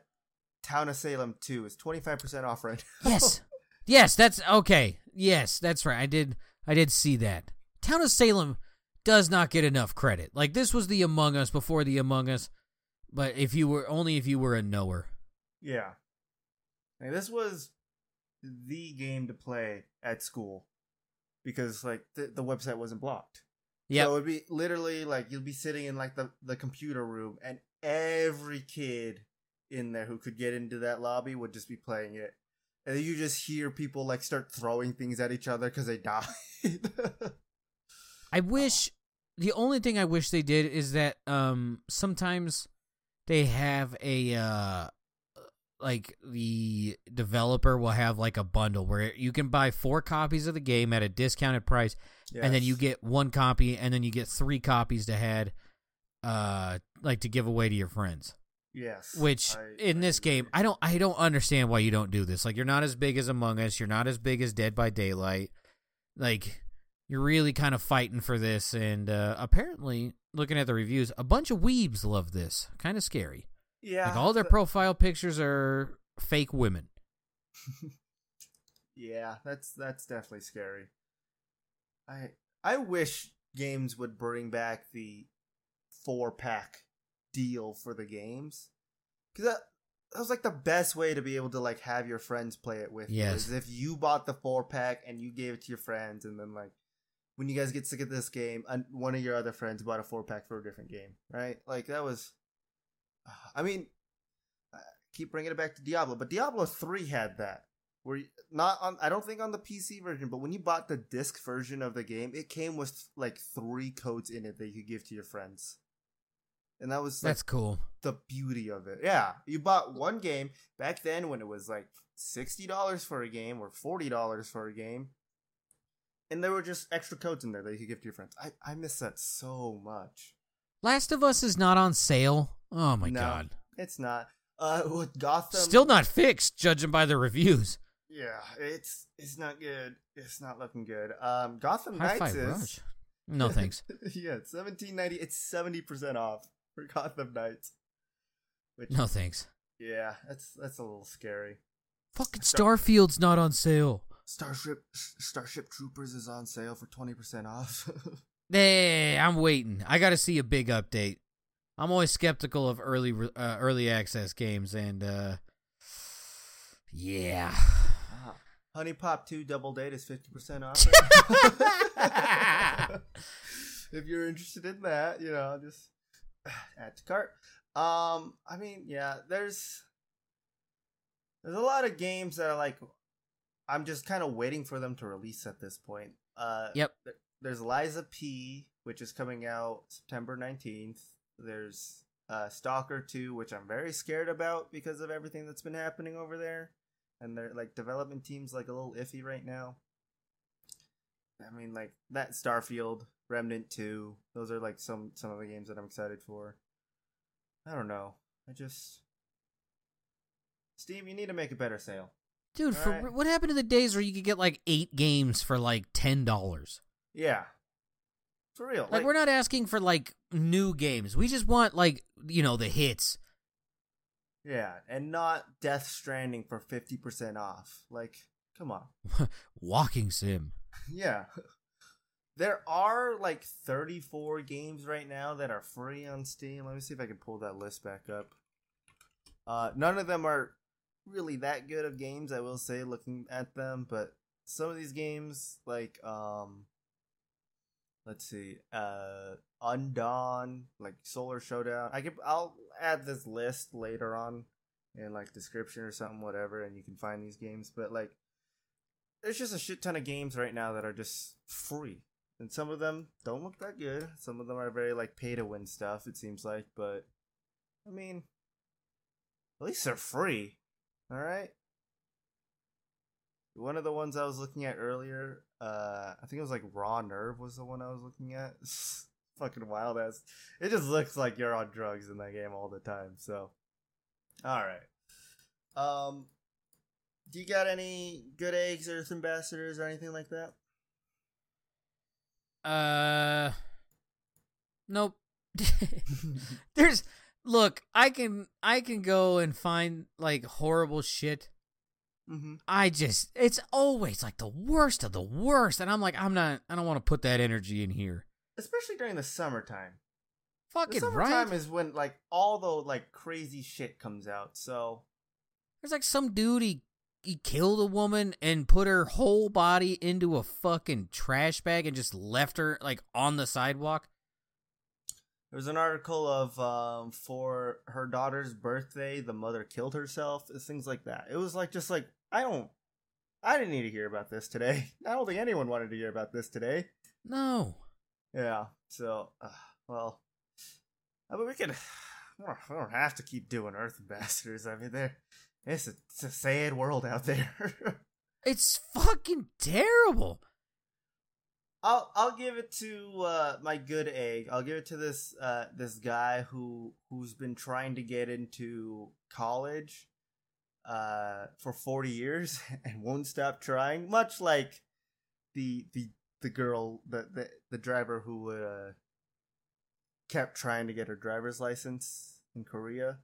S2: Town of Salem 2 is 25% off right now.
S1: Yes. yes, that's okay. Yes, that's right. I did I did see that. Town of Salem does not get enough credit. Like this was the Among Us before the Among Us, but if you were only if you were a knower.
S2: yeah. And this was the game to play at school because like the, the website wasn't blocked.
S1: Yeah.
S2: So it would be literally like you'd be sitting in like the, the computer room and every kid in there who could get into that lobby would just be playing it. And you just hear people like start throwing things at each other because they died.
S1: I wish the only thing I wish they did is that um sometimes they have a uh like the developer will have like a bundle where you can buy four copies of the game at a discounted price and then you get one copy and then you get three copies to had uh like to give away to your friends.
S2: Yes,
S1: which
S2: I-
S1: in
S2: I
S1: this
S2: agree.
S1: game i don't i don't understand why you don't do this. Like you're not as big as among us you're not as big as dead by daylight. Like you're really kind of fighting for this, and uh, apparently, looking at the reviews, a bunch of weebs love this. Kind of scary.
S2: Yeah,
S1: Like all their
S2: the-
S1: profile pictures are fake women.
S2: Yeah, that's that's definitely scary. I I wish games would bring back the four pack deal for the games because that that was like the best way to be able to like have your friends play it with. you,
S1: Yes.
S2: is if you bought the four pack and you gave it to your friends, and then like when you guys get sick of this game, and one of your other friends bought a four pack for a different game, right? Like that was. I mean, I keep bringing it back to Diablo, but Diablo three had that where you, not on I don't think on the PC version, but when you bought the disc version of the game, it came with like three codes in it that you could give to your friends. And that was like
S1: That's cool.
S2: the beauty of it. Yeah, you bought one game back then when it was like $60 for a game or $40 for a game. And there were just extra codes in there that you could give to your friends. I, I miss that so much.
S1: Last of Us is not on sale. Oh my
S2: No.
S1: god.
S2: It's not. Uh, with Gotham.
S1: Still not fixed, judging by the reviews.
S2: Yeah, it's it's not good. It's not looking good. Um, Gotham
S1: Hi-Fi
S2: Knights is
S1: Rush. No thanks.
S2: yeah, seventeen ninety. It's seventy percent off for Gotham Knights. Which
S1: No thanks.
S2: yeah, that's that's a little scary.
S1: Fucking Starfield's not on sale.
S2: Starship Starship Troopers is on sale for twenty percent off.
S1: Hey, I'm waiting. I got to see a big update. I'm always skeptical of early uh, early access games, and uh, yeah.
S2: Ah, HuniePop Two Double Date is fifty percent off. if you're interested in that, you know, just add to cart. Um, I mean, yeah, there's there's a lot of games that are like I'm just kind of waiting for them to release at this point. Uh,
S1: Yep.
S2: th- There's Lies of P, which is coming out September 19th. There's uh, Stalker 2, which I'm very scared about because of everything that's been happening over there, and their like development team's like a little iffy right now. I mean, like that Starfield, Remnant 2, those are like some some of the games that I'm excited for. I don't know. I just Steve, you need to make a better sale.
S1: Dude, for,
S2: Alright.
S1: what happened to the days where you could get like eight games for like ten dollars?
S2: Yeah. For real.
S1: Like, we're not asking for like new games. We just want like you know the hits.
S2: Yeah, and not Death Stranding for 50% off. Like, come on.
S1: Walking sim.
S2: Yeah. There are like 34 games right now that are free on Steam. Let me see if I can pull that list back up. Uh, none of them are really that good of games, I will say, looking at them. But some of these games, like, um, let's see, uh, Undawn, like Solar Showdown. I could, I'll add this list later on in like description or something, whatever, and you can find these games. But like, there's just a shit ton of games right now that are just free. And some of them don't look that good. Some of them are very like pay to win stuff, it seems like, but I mean at least they're free. Alright? One of the ones I was looking at earlier, uh I think it was like Raw Nerve was the one I was looking at. Fucking wild ass. It just looks like you're on drugs in that game all the time, so Alright. Um do you got any good eggs, Earth Ambassadors, or anything like that?
S1: Uh, nope. There's look. I can I can go and find like horrible shit.
S2: mm-hmm.
S1: I just it's always like the worst of the worst, and I'm like I'm not. I don't want to put that energy in here.
S2: Especially during the summertime.
S1: Fucking The
S2: summertime
S1: right.
S2: is when like all the like crazy shit comes out. So
S1: There's like some dude he he killed a woman and put her whole body into a fucking trash bag and just left her like on the sidewalk.
S2: There was an article of um for her daughter's birthday, the mother killed herself. Things like that. It was like just like I don't, I didn't need to hear about this today. I don't think anyone wanted to hear about this today.
S1: No.
S2: Yeah. So uh, well, I mean we could. We don't- have to keep doing Earth Ambassadors. I mean, they're it's a, it's a sad world out there.
S1: It's fucking terrible.
S2: I'll I'll give it to uh, my good egg. I'll give it to this uh, this guy who who's been trying to get into college uh, for forty years and won't stop trying. Much like the the the girl, the the, the driver who uh, kept trying to get her driver's license in Korea.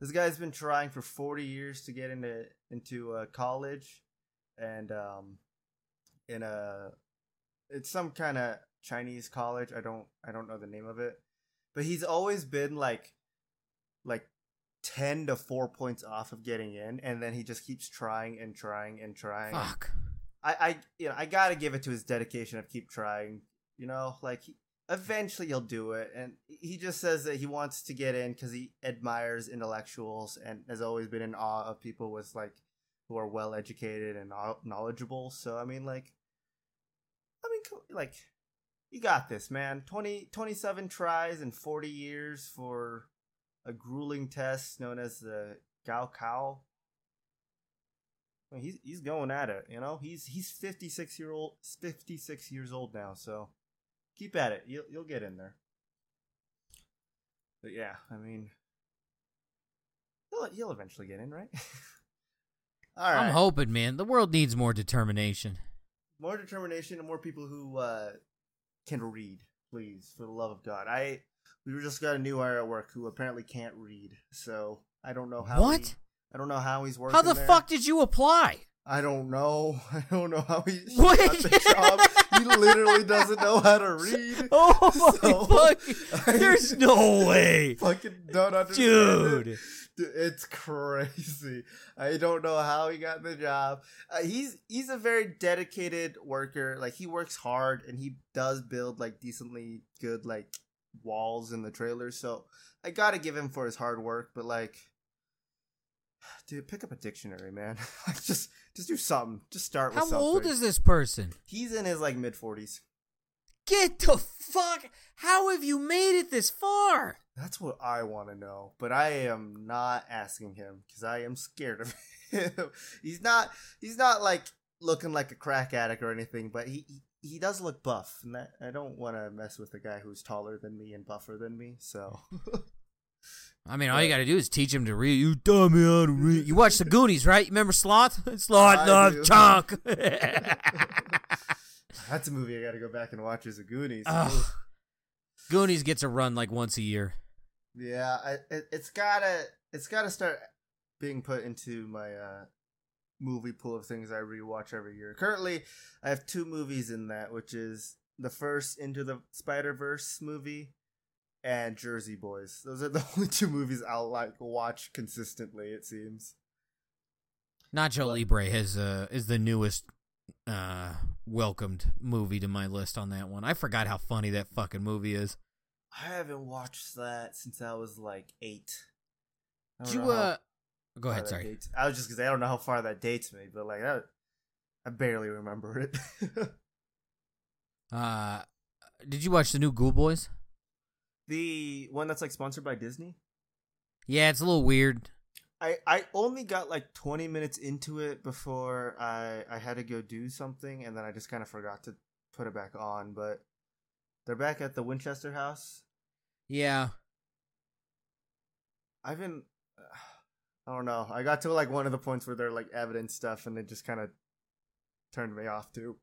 S2: This guy's been trying for 40 years to get into into uh, college, and um, in a it's some kind of Chinese college. I don't I don't know the name of it, but he's always been like like 10 to 4 points off of getting in and then he just keeps trying and trying and trying.
S1: Fuck.
S2: I I you know, I got to give it to his dedication of keep trying, you know, like he, eventually he'll do it and he just says that he wants to get in cuz he admires intellectuals and has always been in awe of people with like who are well educated and knowledgeable. So I mean like I mean like you got this, man. 20 27 tries in 40 years for a grueling test known as the Gaokao. I mean, he's he's going at it, you know. He's he's fifty six year old, fifty six years old now. So keep at it. You'll you'll get in there. But yeah, I mean, you'll you'll eventually get in, right?
S1: All right. I'm hoping, man. The world needs more determination.
S2: More determination and more people who uh, can read, please, for the love of God. I we just got a new hire at work who apparently can't read, so I don't know how.
S1: What?
S2: He, I don't know how he's working.
S1: How the
S2: there.
S1: fuck did you apply?
S2: I don't know. I don't know how he got the job. he literally doesn't know how to read.
S1: Oh so, my fuck! There's no way.
S2: Fucking don't understand. Dude. It. It's crazy. I don't know how he got the job. Uh, he's he's a very dedicated worker. Like he works hard and he does build like decently good like walls in the trailers. So I gotta give him for his hard work, but like, dude, pick up a dictionary, man. just just do something. Just start.
S1: How
S2: with something.
S1: How old is this person?
S2: He's in his like mid forties.
S1: Get the fuck! How have you made it this far?
S2: That's what I want to know, but I am not asking him because I am scared of him. he's not. He's not like looking like a crack addict or anything, but he, he does look buff, and that, I don't want to mess with a guy who's taller than me and buffer than me. So,
S1: I mean, all you got to do is teach him to read. You dumb me how to read. You watch the Goonies, right? You remember Sloth? Sloth, love, chunk.
S2: That's a movie I got to go back and watch as a Goonies.
S1: Goonies gets a run like once a year.
S2: Yeah, I, it, has gotta it's gotta start being put into my uh, movie pool of things I rewatch every year. Currently, I have two movies in that, which is the first Into the Spider Verse movie and Jersey Boys. Those are the only two movies I'll like watch consistently. It seems.
S1: Nacho but, Libre has uh, is the newest uh, welcomed movie to my list on that one. I forgot how funny that fucking movie is.
S2: I haven't watched that since I was like eight.
S1: Did you uh? Go ahead. Sorry.
S2: Dates. I was just because I don't know how far that dates me, but like I, I barely remember it.
S1: uh, did you watch the new Ghoul Boys?
S2: The one that's like sponsored by Disney.
S1: Yeah, it's a little weird.
S2: I, I only got like 20 minutes into it before I, I had to go do something and then I just kind of forgot to put it back on but they're back at the Winchester house.
S1: Yeah.
S2: I've been I don't know. I got to like one of the points where they're like evidence stuff, and it just kind of turned me off too.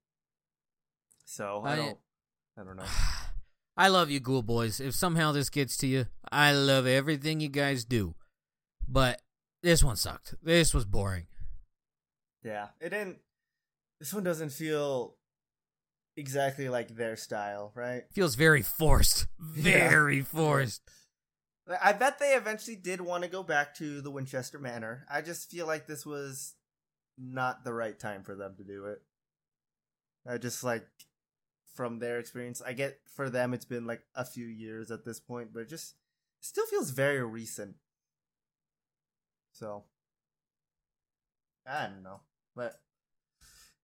S2: So I, I don't. I don't know.
S1: I love you, Ghoul Boys. If somehow this gets to you, I love everything you guys do. But this one sucked. This was boring.
S2: Yeah, it didn't. This one doesn't feel exactly like their style, right?
S1: Feels very forced. Very yeah. forced.
S2: I bet they eventually did want to go back to the Winchester Manor. I just feel like this was not the right time for them to do it. I just like from their experience, I get for them it's been like a few years at this point, but it just still feels very recent. So I don't know, but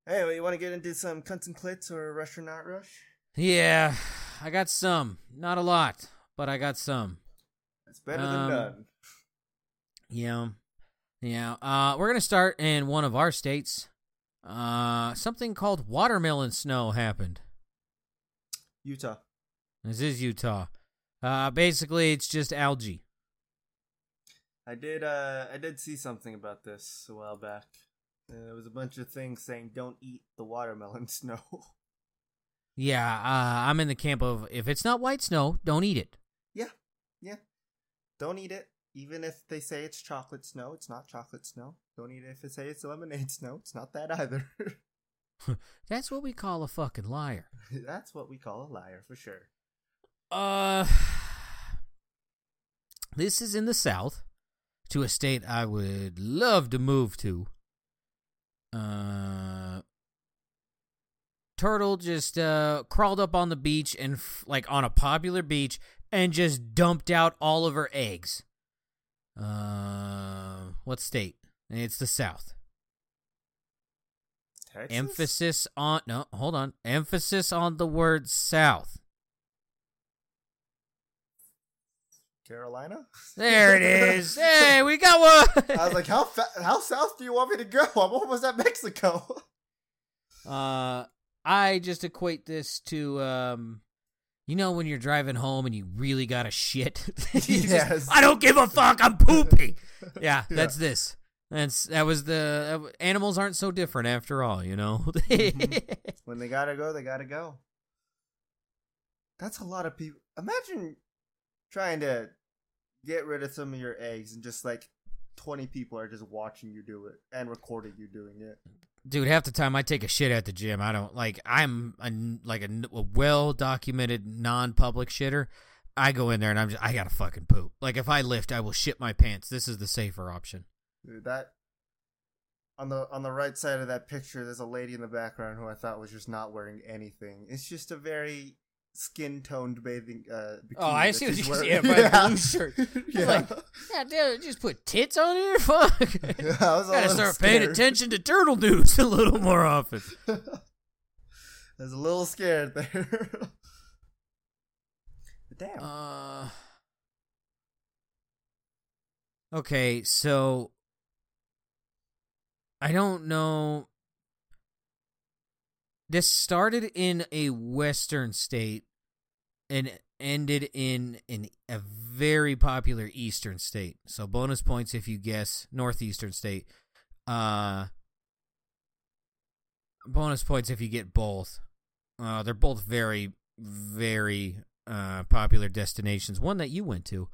S2: anyway, you want to get into some cunts and clits or rush or not rush?
S1: Yeah, I got some, not a lot, but I got some.
S2: It's better um, than none.
S1: Yeah. Yeah. Uh, we're going to start in one of our states. Uh, something called watermelon snow happened.
S2: Utah.
S1: This is Utah. Uh, basically, it's just algae.
S2: I did. Uh, I did see something about this a while back. Uh, there was a bunch of things saying don't eat the watermelon snow.
S1: Yeah, uh, I'm in the camp of if it's not white snow, don't eat it.
S2: Yeah, yeah. Don't eat it. Even if they say it's chocolate snow, it's not chocolate snow. Don't eat it if they say it's lemonade snow. It's not that either.
S1: That's what we call a fucking liar.
S2: That's what we call a liar for sure.
S1: Uh, this is in the South, to a state I would love to move to. Uh, turtle just uh crawled up on the beach and f- like on a popular beach and just dumped out all of her eggs. Uh, what state? It's the South.
S2: Texas?
S1: Emphasis on no, hold on. Emphasis on the word South.
S2: Carolina.
S1: There it is. hey, we got one.
S2: I was like, how fa- how south do you want me to go? I'm almost at Mexico.
S1: Uh, I just equate this to um, you know, when you're driving home and you really got to shit. You just,
S2: Yes.
S1: I don't give a fuck. I'm pooping. yeah,
S2: Yeah.
S1: that's this. That's that was the uh, animals aren't so different after all, you know.
S2: Mhm. when they gotta go, they gotta go. That's a lot of people. Imagine trying to get rid of some of your eggs and just like 20 people are just watching you do it and recording you doing it.
S1: Dude, half the time I take a shit at the gym. I don't like. I'm a, like a, a well documented non public shitter. I go in there and I'm just I gotta fucking poop. Like if I lift, I will shit my pants. This is the safer option.
S2: Dude, that on the on the right side of that picture, there's a lady in the background who I thought was just not wearing anything. It's just a very skin toned bathing. Uh, bikini
S1: Oh, I see what
S2: she's
S1: you're
S2: wearing.
S1: saying. Yeah, by the blue shirt.
S2: yeah,
S1: like, Yeah, dude, just put tits on here. Fuck.
S2: Yeah, I was
S1: Gotta start paying attention to turtle news a little more often.
S2: I was a little scared there. but damn.
S1: Uh. Okay, so I don't know. This started in a western state and ended in in a very popular eastern state. So bonus points if you guess northeastern state. Uh bonus points if you get both. Uh they're both very very uh popular destinations. One that you went to.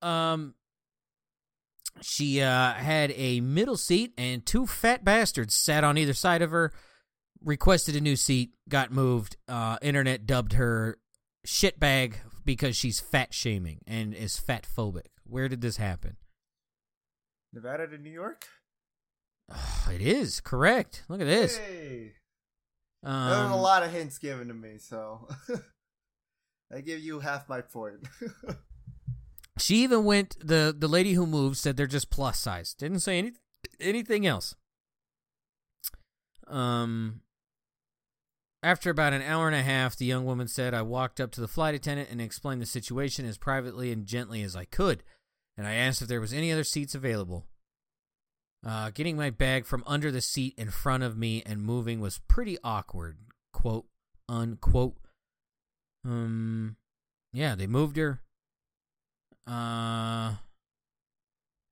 S1: Um she uh had a middle seat and two fat bastards sat on either side of her requested a new seat got moved uh internet dubbed her shitbag because she's fat shaming and is fat phobic where did this happen
S2: Nevada to New York?
S1: it is correct look at this
S2: Hey. there was a
S1: um,
S2: lot of hints given to me, so I give you half my point.
S1: she even went the the lady who moved said they're just plus size. Didn't say any, anything else. Um after about an hour and a half the young woman said i walked up to the flight attendant and explained the situation as privately and gently as i could and i asked if there was any other seats available. Uh, getting my bag from under the seat in front of me and moving was pretty awkward. Quote unquote. Um yeah they moved her uh,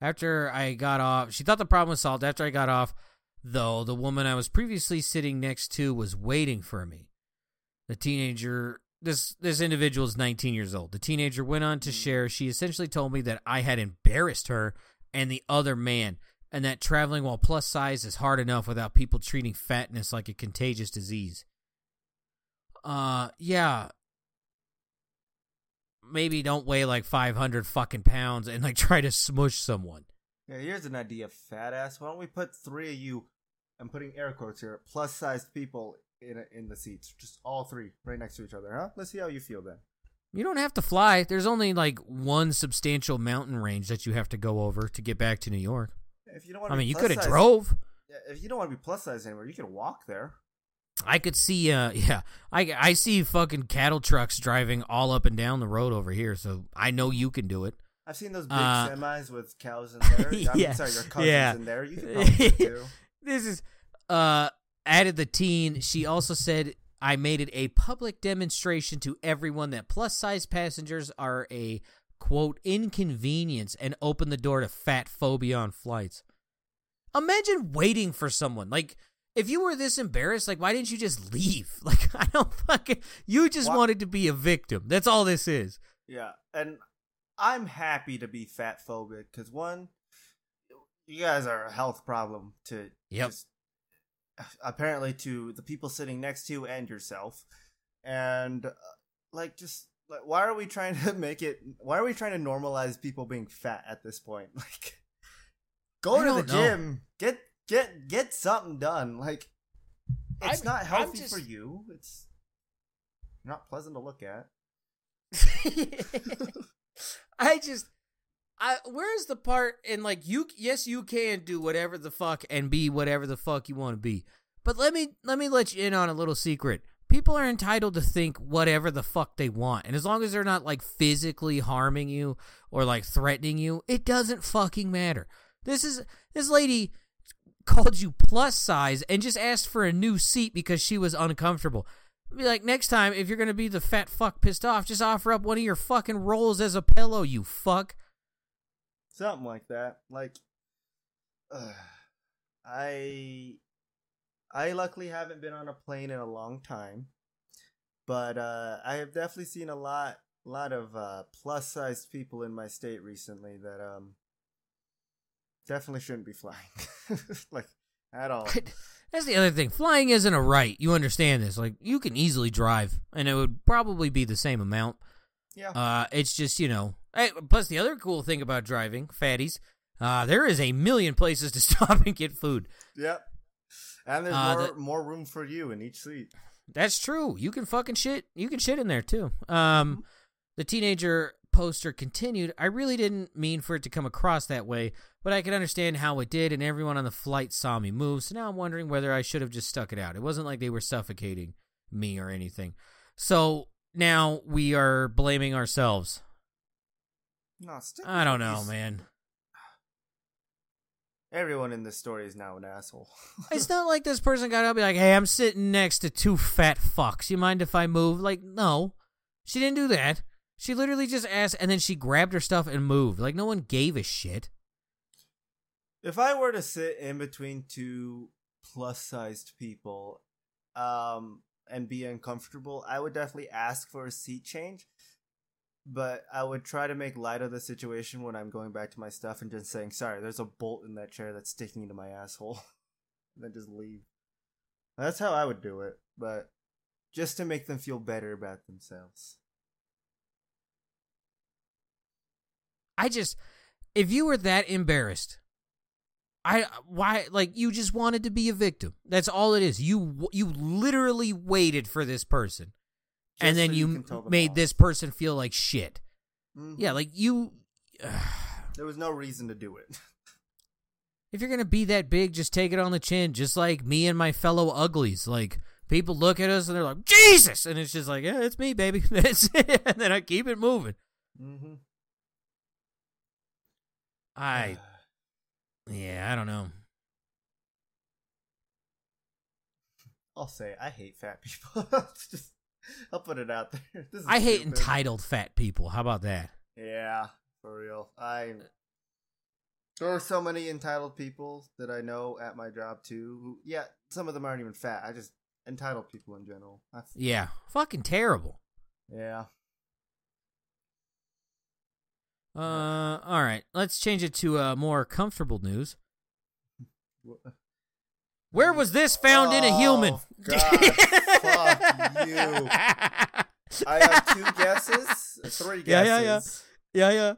S1: after I got off, she thought the problem was solved. After I got off, though, the woman I was previously sitting next to was waiting for me. The teenager, this this individual is 19 years old. The teenager went on to share. She essentially told me that I had embarrassed her and the other man, and that traveling while plus size is hard enough without people treating fatness like a contagious disease. Uh, yeah, maybe don't weigh like 500 fucking pounds and like try to smush someone.
S2: yeah, here's an idea, fat ass. Why don't we put three of you, I'm putting air quotes here, plus sized people in in the seats, just all three right next to each other, huh? Let's see how you feel then.
S1: You don't have to fly. There's only like one substantial mountain range that you have to go over to get back to New York.
S2: If you don't want,
S1: I mean, you could have drove.
S2: Yeah, if you don't want to be plus size anymore, you can walk there.
S1: I could see uh yeah, I I see fucking cattle trucks driving all up and down the road over here, so I know you can do it.
S2: I've seen those big
S1: Uh,
S2: semis with cows in there. I mean, sorry, your cousins
S1: yeah.
S2: in there. You can probably do.
S1: This is uh added the teen. She also said I made it a public demonstration to everyone that plus size passengers are a quote inconvenience and open the door to fat phobia on flights. Imagine waiting for someone. Like if you were this embarrassed, like why didn't you just leave? Like I don't fucking you just
S2: Wha-
S1: wanted to be a victim. That's all this is.
S2: Yeah, and I'm happy to be fat phobic because one, you guys are a health problem to
S1: Yep.
S2: just apparently to the people sitting next to you and yourself, and uh, like just like why are we trying to make it? Why are we trying to normalize people being fat at this point? Like, go
S1: I
S2: to the
S1: know.
S2: gym, get get get something done. Like, it's
S1: I'm-
S2: not healthy
S1: just-
S2: for you. It's not pleasant to look at.
S1: I just I where's the part in like you yes you can do whatever the fuck and be whatever the fuck you want to be. But let me let me let you in on a little secret. People are entitled to think whatever the fuck they want. And as long as they're not like physically harming you or like threatening you, it doesn't fucking matter. This is this lady called you plus size and just asked for a new seat because she was uncomfortable. Be like, next time, if you're gonna be the fat fuck pissed off, just offer up one of your fucking rolls as a pillow, you fuck.
S2: something like that like uh, i i luckily haven't been on a plane in a long time but uh i have definitely seen a lot lot of uh plus sized people in my state recently that um definitely shouldn't be flying like at all
S1: That's the other thing. Flying isn't a right. You understand this. Like, you can easily drive, and it would probably be the same amount.
S2: yeah
S1: Uh, it's just, you know. Hey, plus, the other cool thing about driving, fatties, uh, there is a million places to stop and get food.
S2: yep and there's
S1: Uh,
S2: more
S1: the-
S2: more room for you in each seat
S1: That's true. You can fucking shit. You can shit in there too. Um, the teenager poster continued. I really didn't mean for it to come across that way, but I could understand how it did, and everyone on the flight saw me move. So now I'm wondering whether I should have just stuck it out. It wasn't like they were suffocating me or anything. So now we are blaming ourselves.
S2: no
S1: I don't know,
S2: these-
S1: man.
S2: everyone in this story is now an asshole
S1: It's not like this person got up and be like, "Hey, I'm sitting next to two fat fucks. You mind if I move?" Like, no, she didn't do that. She literally just asked, and then she grabbed her stuff and moved. Like, no one gave a shit.
S2: If I were to sit in between two plus sized people um and be uncomfortable, I would definitely ask for a seat change. But I would try to make light of the situation when I'm going back to my stuff and just saying, sorry, there's a bolt in that chair that's sticking into my asshole. and then just leave. That's how I would do it, but just to make them feel better about themselves.
S1: I just, if you were that embarrassed, I why like you just wanted to be a victim. That's all it is. You you literally waited for this person, and then
S2: so
S1: you,
S2: them
S1: made this person feel like shit.
S2: Mhm.
S1: Yeah, like you.
S2: There was no reason to do it.
S1: if you're gonna be that big, just take it on the chin, just like me and my fellow uglies. Like people look at us and they're like, Jesus, and it's just like, yeah, it's me, baby. That's it. And then I keep it moving.
S2: mm-hmm.
S1: I, yeah, I don't know.
S2: I'll say I hate fat people. Just I'll put it out there. This is
S1: I hate
S2: stupid.
S1: entitled fat people. How about that?
S2: Yeah, for real. I there are so many entitled people that I know at my job too. Who, yeah, some of them aren't even fat. I just entitled people in general. F-
S1: Yeah, fucking terrible.
S2: yeah.
S1: Uh, all right, let's change it to uh, more comfortable news.
S2: Wh-
S1: Where was this found in a human?
S2: Oh, God, fuck you. I have two guesses. Three guesses.
S1: Yeah, yeah, yeah. Yeah, yeah.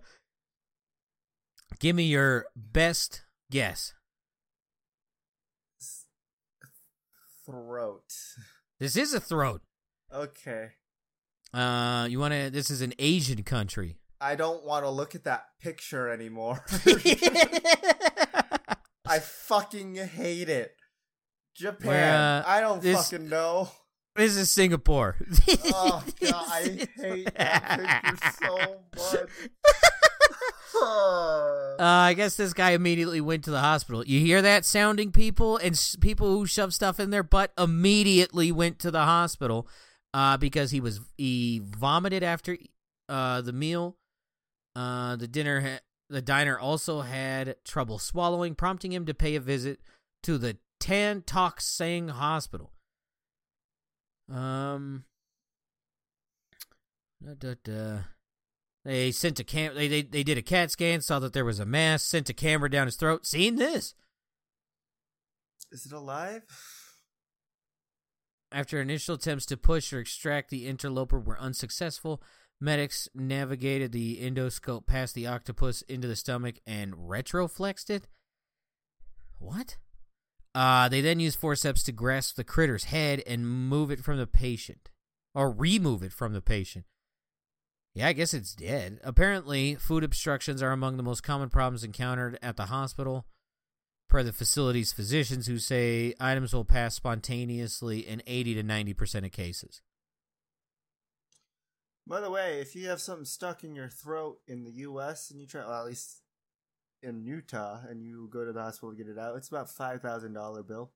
S1: Give me your best guess.
S2: Throat.
S1: This is a throat.
S2: Okay.
S1: Uh, you want to? This is an Asian country.
S2: I don't want to look at that picture anymore. I fucking hate it. Japan.
S1: Uh,
S2: I don't
S1: this-
S2: fucking know.
S1: this is Singapore.
S2: Oh god, I hate that picture so much.
S1: Uh, I guess this guy immediately went to the hospital. You hear that sounding, people? And s- people who shove stuff in their butt immediately went to the hospital uh, because he was he vomited after uh, the meal. Uh, the dinner, ha- the diner also had trouble swallowing, prompting him to pay a visit to the Tan Tock Seng Hospital. Um, da, da, da. They sent a cam. They, they they did a CAT scan, saw that there was a mass, sent a camera down his throat. Seen this?
S2: Is it alive?
S1: After initial attempts to push or extract the interloper were unsuccessful, medics navigated the endoscope past the octopus into the stomach and retroflexed it. What? Uh, they then used forceps to grasp the critter's head and move it from the patient, or remove it from the patient. Yeah, I guess it's dead. Apparently, food obstructions are among the most common problems encountered at the hospital per the facility's physicians who say items will pass spontaneously in 80 to 90% of cases.
S2: By the way, if you have something stuck in your throat in the U.S. and you try, well, at least in Utah, and you go to the hospital to get it out, it's about five thousand dollar bill.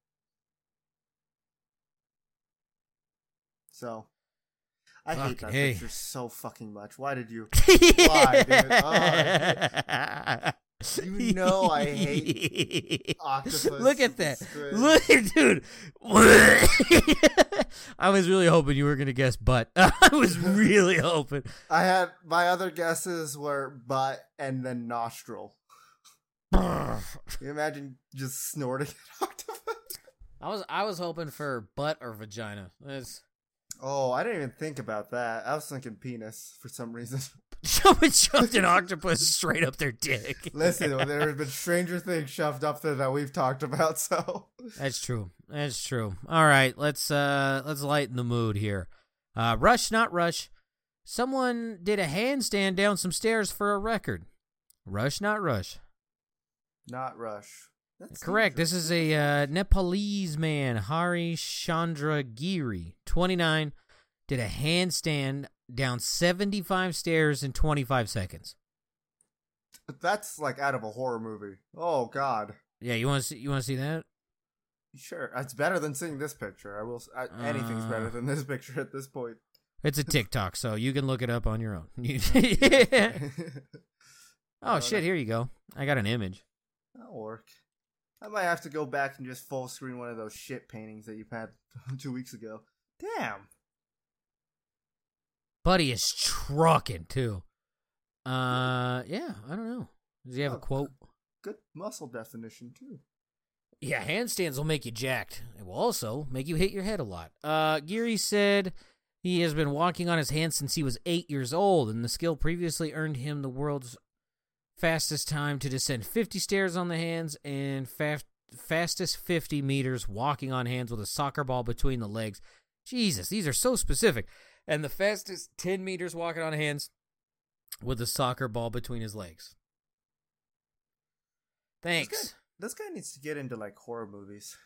S2: So, I hate
S1: Fucking
S2: that
S1: hey.
S2: picture so fucking much. Why did you? Why, dude? Oh, You know I hate octopus.
S1: Look at that.
S2: squid.
S1: Look, dude. I was really hoping you were going to guess butt. I was really hoping.
S2: I had my other guesses were butt and then nostril. Can you imagine just snorting an octopus?
S1: I was I was hoping for butt or vagina.
S2: Oh, I didn't even think about that. I was thinking penis for some reason.
S1: someone shoved an octopus straight up their dick.
S2: Listen, there have been stranger things shoved up there that we've talked about. So
S1: That's true. That's true. All right, let's uh let's lighten the mood here. Uh rush not rush. Someone did a handstand down some stairs for a record. Rush not rush.
S2: not rush. That's
S1: Correct. This is a uh, Nepalese man, Hari Chandra Giri, 29, did a handstand down 75 stairs in 25 seconds.
S2: that's like out of a horror movie. Oh God.
S1: Yeah, you want to see you want to see that?
S2: Sure, it's better than seeing this picture. I will. I, anything's better
S1: Uh.
S2: than this picture at this point.
S1: It's a TikTok, so you can look it up on your own. oh shit, here you go. I got an image.
S2: That'll work. I might have to go back and just full screen one of those shit paintings that you had two weeks ago. Damn.
S1: Buddy is trucking too. Uh yeah, I don't know. Does he have a
S2: Oh,
S1: quote?
S2: Good muscle definition too.
S1: Yeah, handstands will make you jacked. It will also make you hit your head a lot. Uh, Giri said he has been walking on his hands since he was eight years old, and the skill previously earned him the world's fastest time to descend 50 stairs on the hands and fa- fastest 50 meters walking on hands with a soccer ball between the legs. Jesus, these are so specific. And the fastest 10 meters walking on hands with a soccer ball between his legs. Thanks.
S2: This guy needs to get into like horror movies.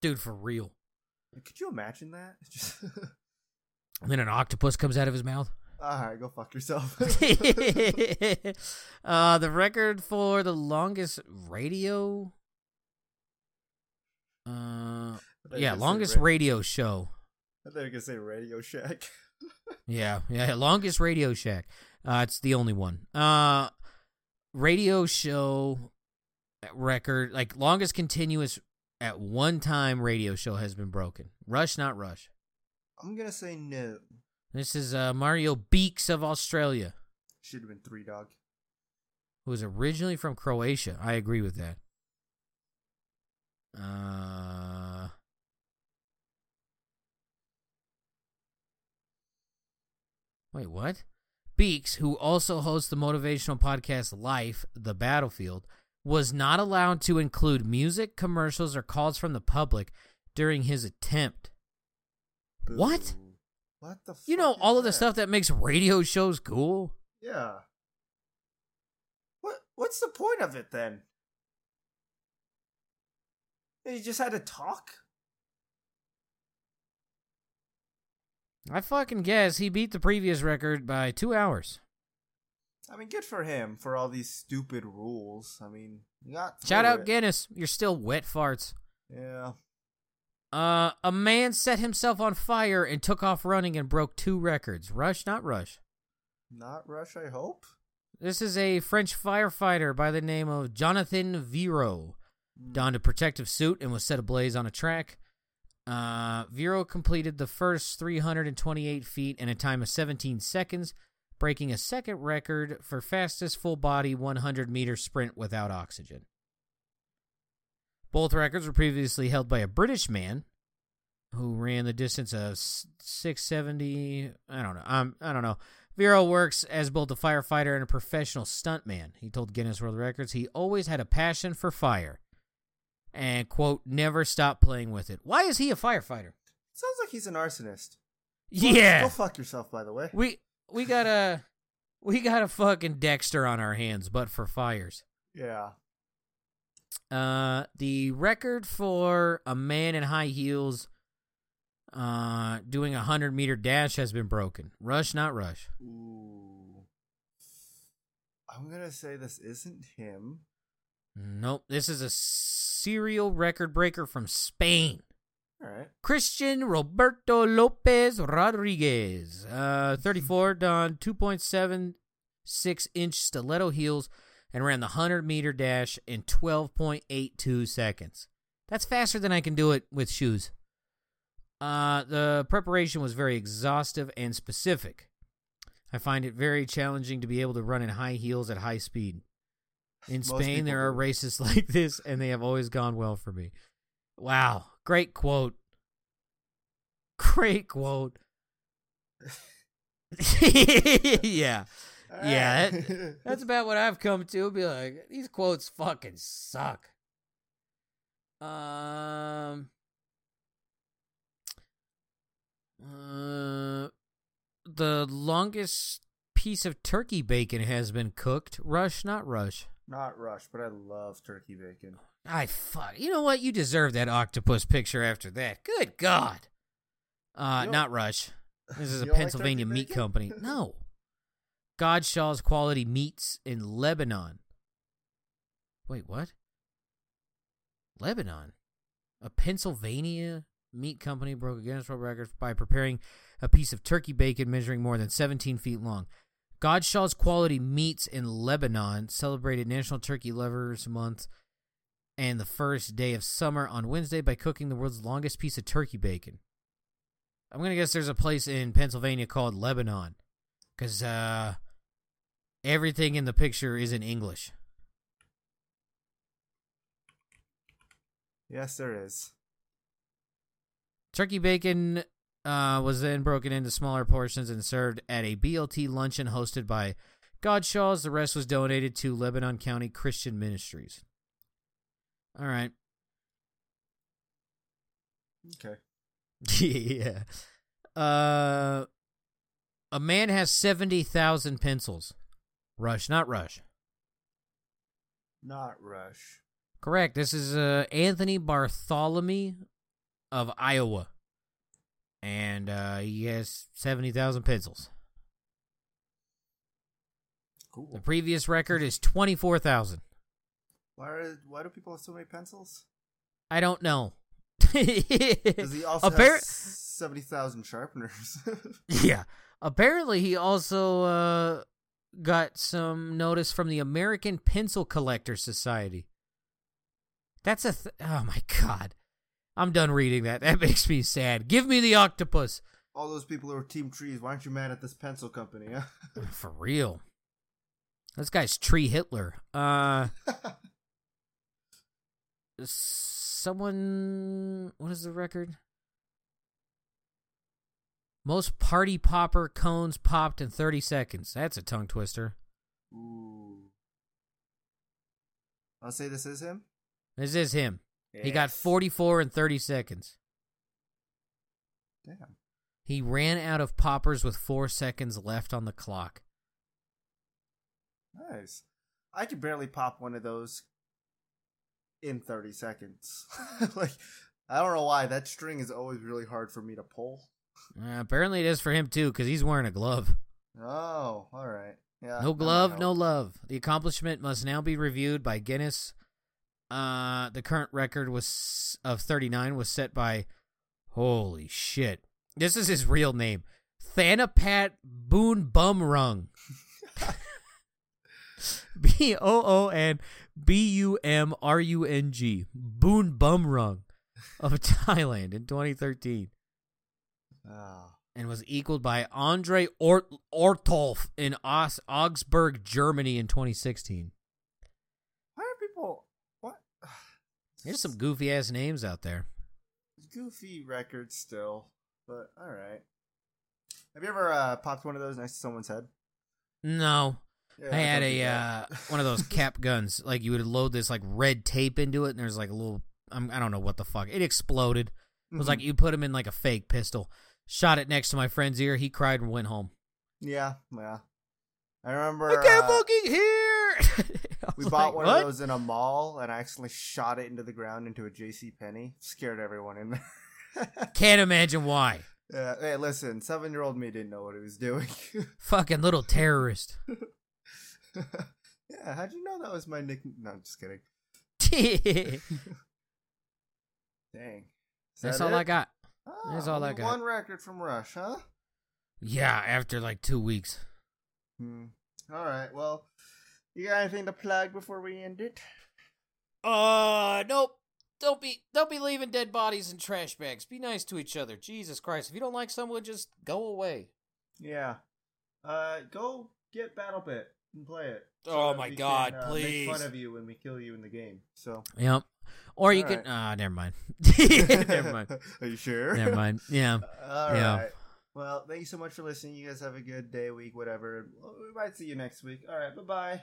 S1: Dude, for real.
S2: Could you imagine that? Just
S1: And then an octopus comes out of his mouth.
S2: all right, go fuck yourself.
S1: uh, the record for the longest radio. Uh,
S2: I thought you
S1: yeah,
S2: were gonna say
S1: longest
S2: ra-
S1: radio show.
S2: I thought you were gonna say Radio Shack.
S1: Yeah, yeah, longest radio shack. Uh, it's the only one. Uh, radio show record, like longest continuous at one time radio show has been broken. Rush, not rush.
S2: I'm gonna say no.
S1: This is uh, Mario Bekes of Australia.
S2: Should have been three dog.
S1: who was originally from Croatia. I agree with that. Uh, wait, what? Bekes, who also hosts the motivational podcast Life, The Battlefield, was not allowed to include music, commercials, or calls from the public during his attempt. What?
S2: Boo. What the?
S1: You know, all of the stuff that makes radio shows cool.
S2: Yeah. What? What's the point of it then? You just had to talk.
S1: I fucking guess he beat the previous record by two hours.
S2: I mean, good for him for all these stupid rules. I mean,
S1: Shout out
S2: it.
S1: Guinness. You're still wet farts.
S2: Yeah.
S1: Uh, a man set himself on fire and took off running and broke two records. Rush, not rush.
S2: Not rush. I hope.
S1: This is a French firefighter by the name of Jonathan Vero. donned a protective suit and was set ablaze on a track. Uh, Vero completed the first 328 feet in a time of 17 seconds, breaking a second record for fastest full body 100 meter sprint without oxygen. Both records were previously held by a British man who ran the distance of 670. I don't know. Um, I don't know. Vero works as both a firefighter and a professional stuntman. He told Guinness World Records he always had a passion for fire and, quote, never stop playing with it. Why is he a firefighter?
S2: Sounds like he's an arsonist.
S1: Yeah.
S2: Go fuck yourself, by the way.
S1: We we got a we got a fucking Dexter on our hands, but for fires.
S2: Yeah.
S1: Uh, the record for a man in high heels, uh, doing a hundred meter dash has been broken. Rush, not rush.
S2: Ooh. I'm gonna say this isn't him.
S1: Nope. This is a serial record breaker from Spain.
S2: All right.
S1: Christian Roberto Lopez Rodriguez, uh, 34, donned 2.76 inch stiletto heels and ran the 100 meter dash in 12.82 seconds. That's faster than I can do it with shoes. Uh, the preparation was very exhaustive and specific. I find it very challenging to be able to run in high heels at high speed. In
S2: Most
S1: Spain, there are races like this, and they have always gone well for me. Wow. Great quote. Great quote. yeah.
S2: All
S1: Yeah,
S2: right.
S1: That's about what I've come to. Be like, these quotes fucking suck. Um. Uh, the longest piece of turkey bacon has been cooked. Rush, not rush.
S2: Not rush, but I love turkey bacon.
S1: I fuck. You know what? You deserve that octopus picture after that. Good God. Uh,
S2: You don't-
S1: Rush. This is a
S2: don't like
S1: Pennsylvania meat
S2: bacon?
S1: company. No. Godshall's Quality Meats in Lebanon. Wait, what? Lebanon. A Pennsylvania meat company broke a Guinness World Record by preparing a piece of turkey bacon measuring more than 17 feet long. Godshall's Quality Meats in Lebanon celebrated National Turkey Lovers Month and the first day of summer on Wednesday by cooking the world's longest piece of turkey bacon. I'm going to guess there's a place in Pennsylvania called Lebanon because uh, everything in the picture is in English.
S2: Yes, there is.
S1: Turkey bacon uh, was then broken into smaller portions and served at a BLT luncheon hosted by Godshall's. The rest was donated to Lebanon County Christian Ministries. All right.
S2: Okay.
S1: yeah. Uh, a man has 70,000 pencils. Rush, not Rush.
S2: Not rush.
S1: Correct. This is uh, Anthony Bartholomew of Iowa. And uh, he has 70,000 pencils.
S2: Cool.
S1: The previous record is 24,000.
S2: Why are why do people have so many pencils?
S1: I don't know.
S2: Does he also
S1: Appar-
S2: have seventy thousand sharpeners?
S1: yeah. Apparently, he also uh, got some notice from the American Pencil Collector Society. That's a. Th- oh my god. I'm done reading that. That makes me sad. Give me the octopus.
S2: All those people who are Team Trees, why aren't you mad at this pencil company? Huh?
S1: For real. This guy's Tree Hitler. Uh. someone what is the record most party popper cones popped in 30 seconds that's a tongue twister
S2: Ooh. I'll say this is him.
S1: this is him he got 44 in 30 seconds
S2: Damn.
S1: he ran out of poppers with four seconds left on the clock
S2: Nice. I could barely pop one of those in 30 seconds. like, I don't know why. That string is always really hard for me to pull.
S1: Uh, apparently it is for him too because he's wearing a glove
S2: Oh, all right. Yeah.
S1: no glove no love the accomplishment must now be reviewed by guinness uh the current record was of 39 was set by holy shit. This is his real name. Thanapat boon bumrung b-o-o-n B U M R U N G, Boon Bumrung of Thailand in 2013,
S2: Oh.
S1: and was equaled by Andre Ort- Ortolf in Aus- Augsburg, Germany in 2016.
S2: Why are people what?
S1: There's some goofy ass names out there.
S2: goofy records still, but all right. Have you ever uh, popped one of those next to someone's head?
S1: No,
S2: Yeah,
S1: I had a uh, one of those cap guns. Like you would load this like red tape into it, and there's like a little. I'm, I don't know what the fuck. It exploded. It was
S2: Mhm.
S1: like you put him in like a fake pistol. Shot it next to my friend's ear. He cried and went home.
S2: yeah, yeah. I remember
S1: I can't
S2: uh,
S1: fucking hear.
S2: We bought
S1: like,
S2: one
S1: "What?"
S2: of those in a mall, and I accidentally shot it into the ground into a J.C. Penney. Scared everyone in there.
S1: Can't imagine why.
S2: Uh, hey, listen, seven-year-old me didn't know what he was doing.
S1: Fucking little terrorist.
S2: yeah, how'd you know that was my nickname? No, I'm just kidding. Dang.
S1: That's
S2: that
S1: all I got.
S2: Ah,
S1: That's all I got.
S2: One record from Rush, huh?
S1: Yeah, after like two weeks.
S2: Hmm. All right. Well, you got anything to plug before we end it?
S1: Uh, nope. Don't be don't be leaving dead bodies in trash bags. Be nice to each other. Jesus Christ. If you don't like someone, just go away.
S2: Yeah. Uh, go get BattleBit and play it.
S1: Oh my God,
S2: can, uh,
S1: please.
S2: Make fun of you when we kill you in the game. So.
S1: Yep. Or you
S2: All
S1: can
S2: right.
S1: ah, never mind. never mind.
S2: Are you sure?
S1: Never mind. Yeah.
S2: All right.
S1: Yeah.
S2: Well, thank you so much for listening. You guys have a good day, week, whatever. We might see you next week. All right. Bye bye.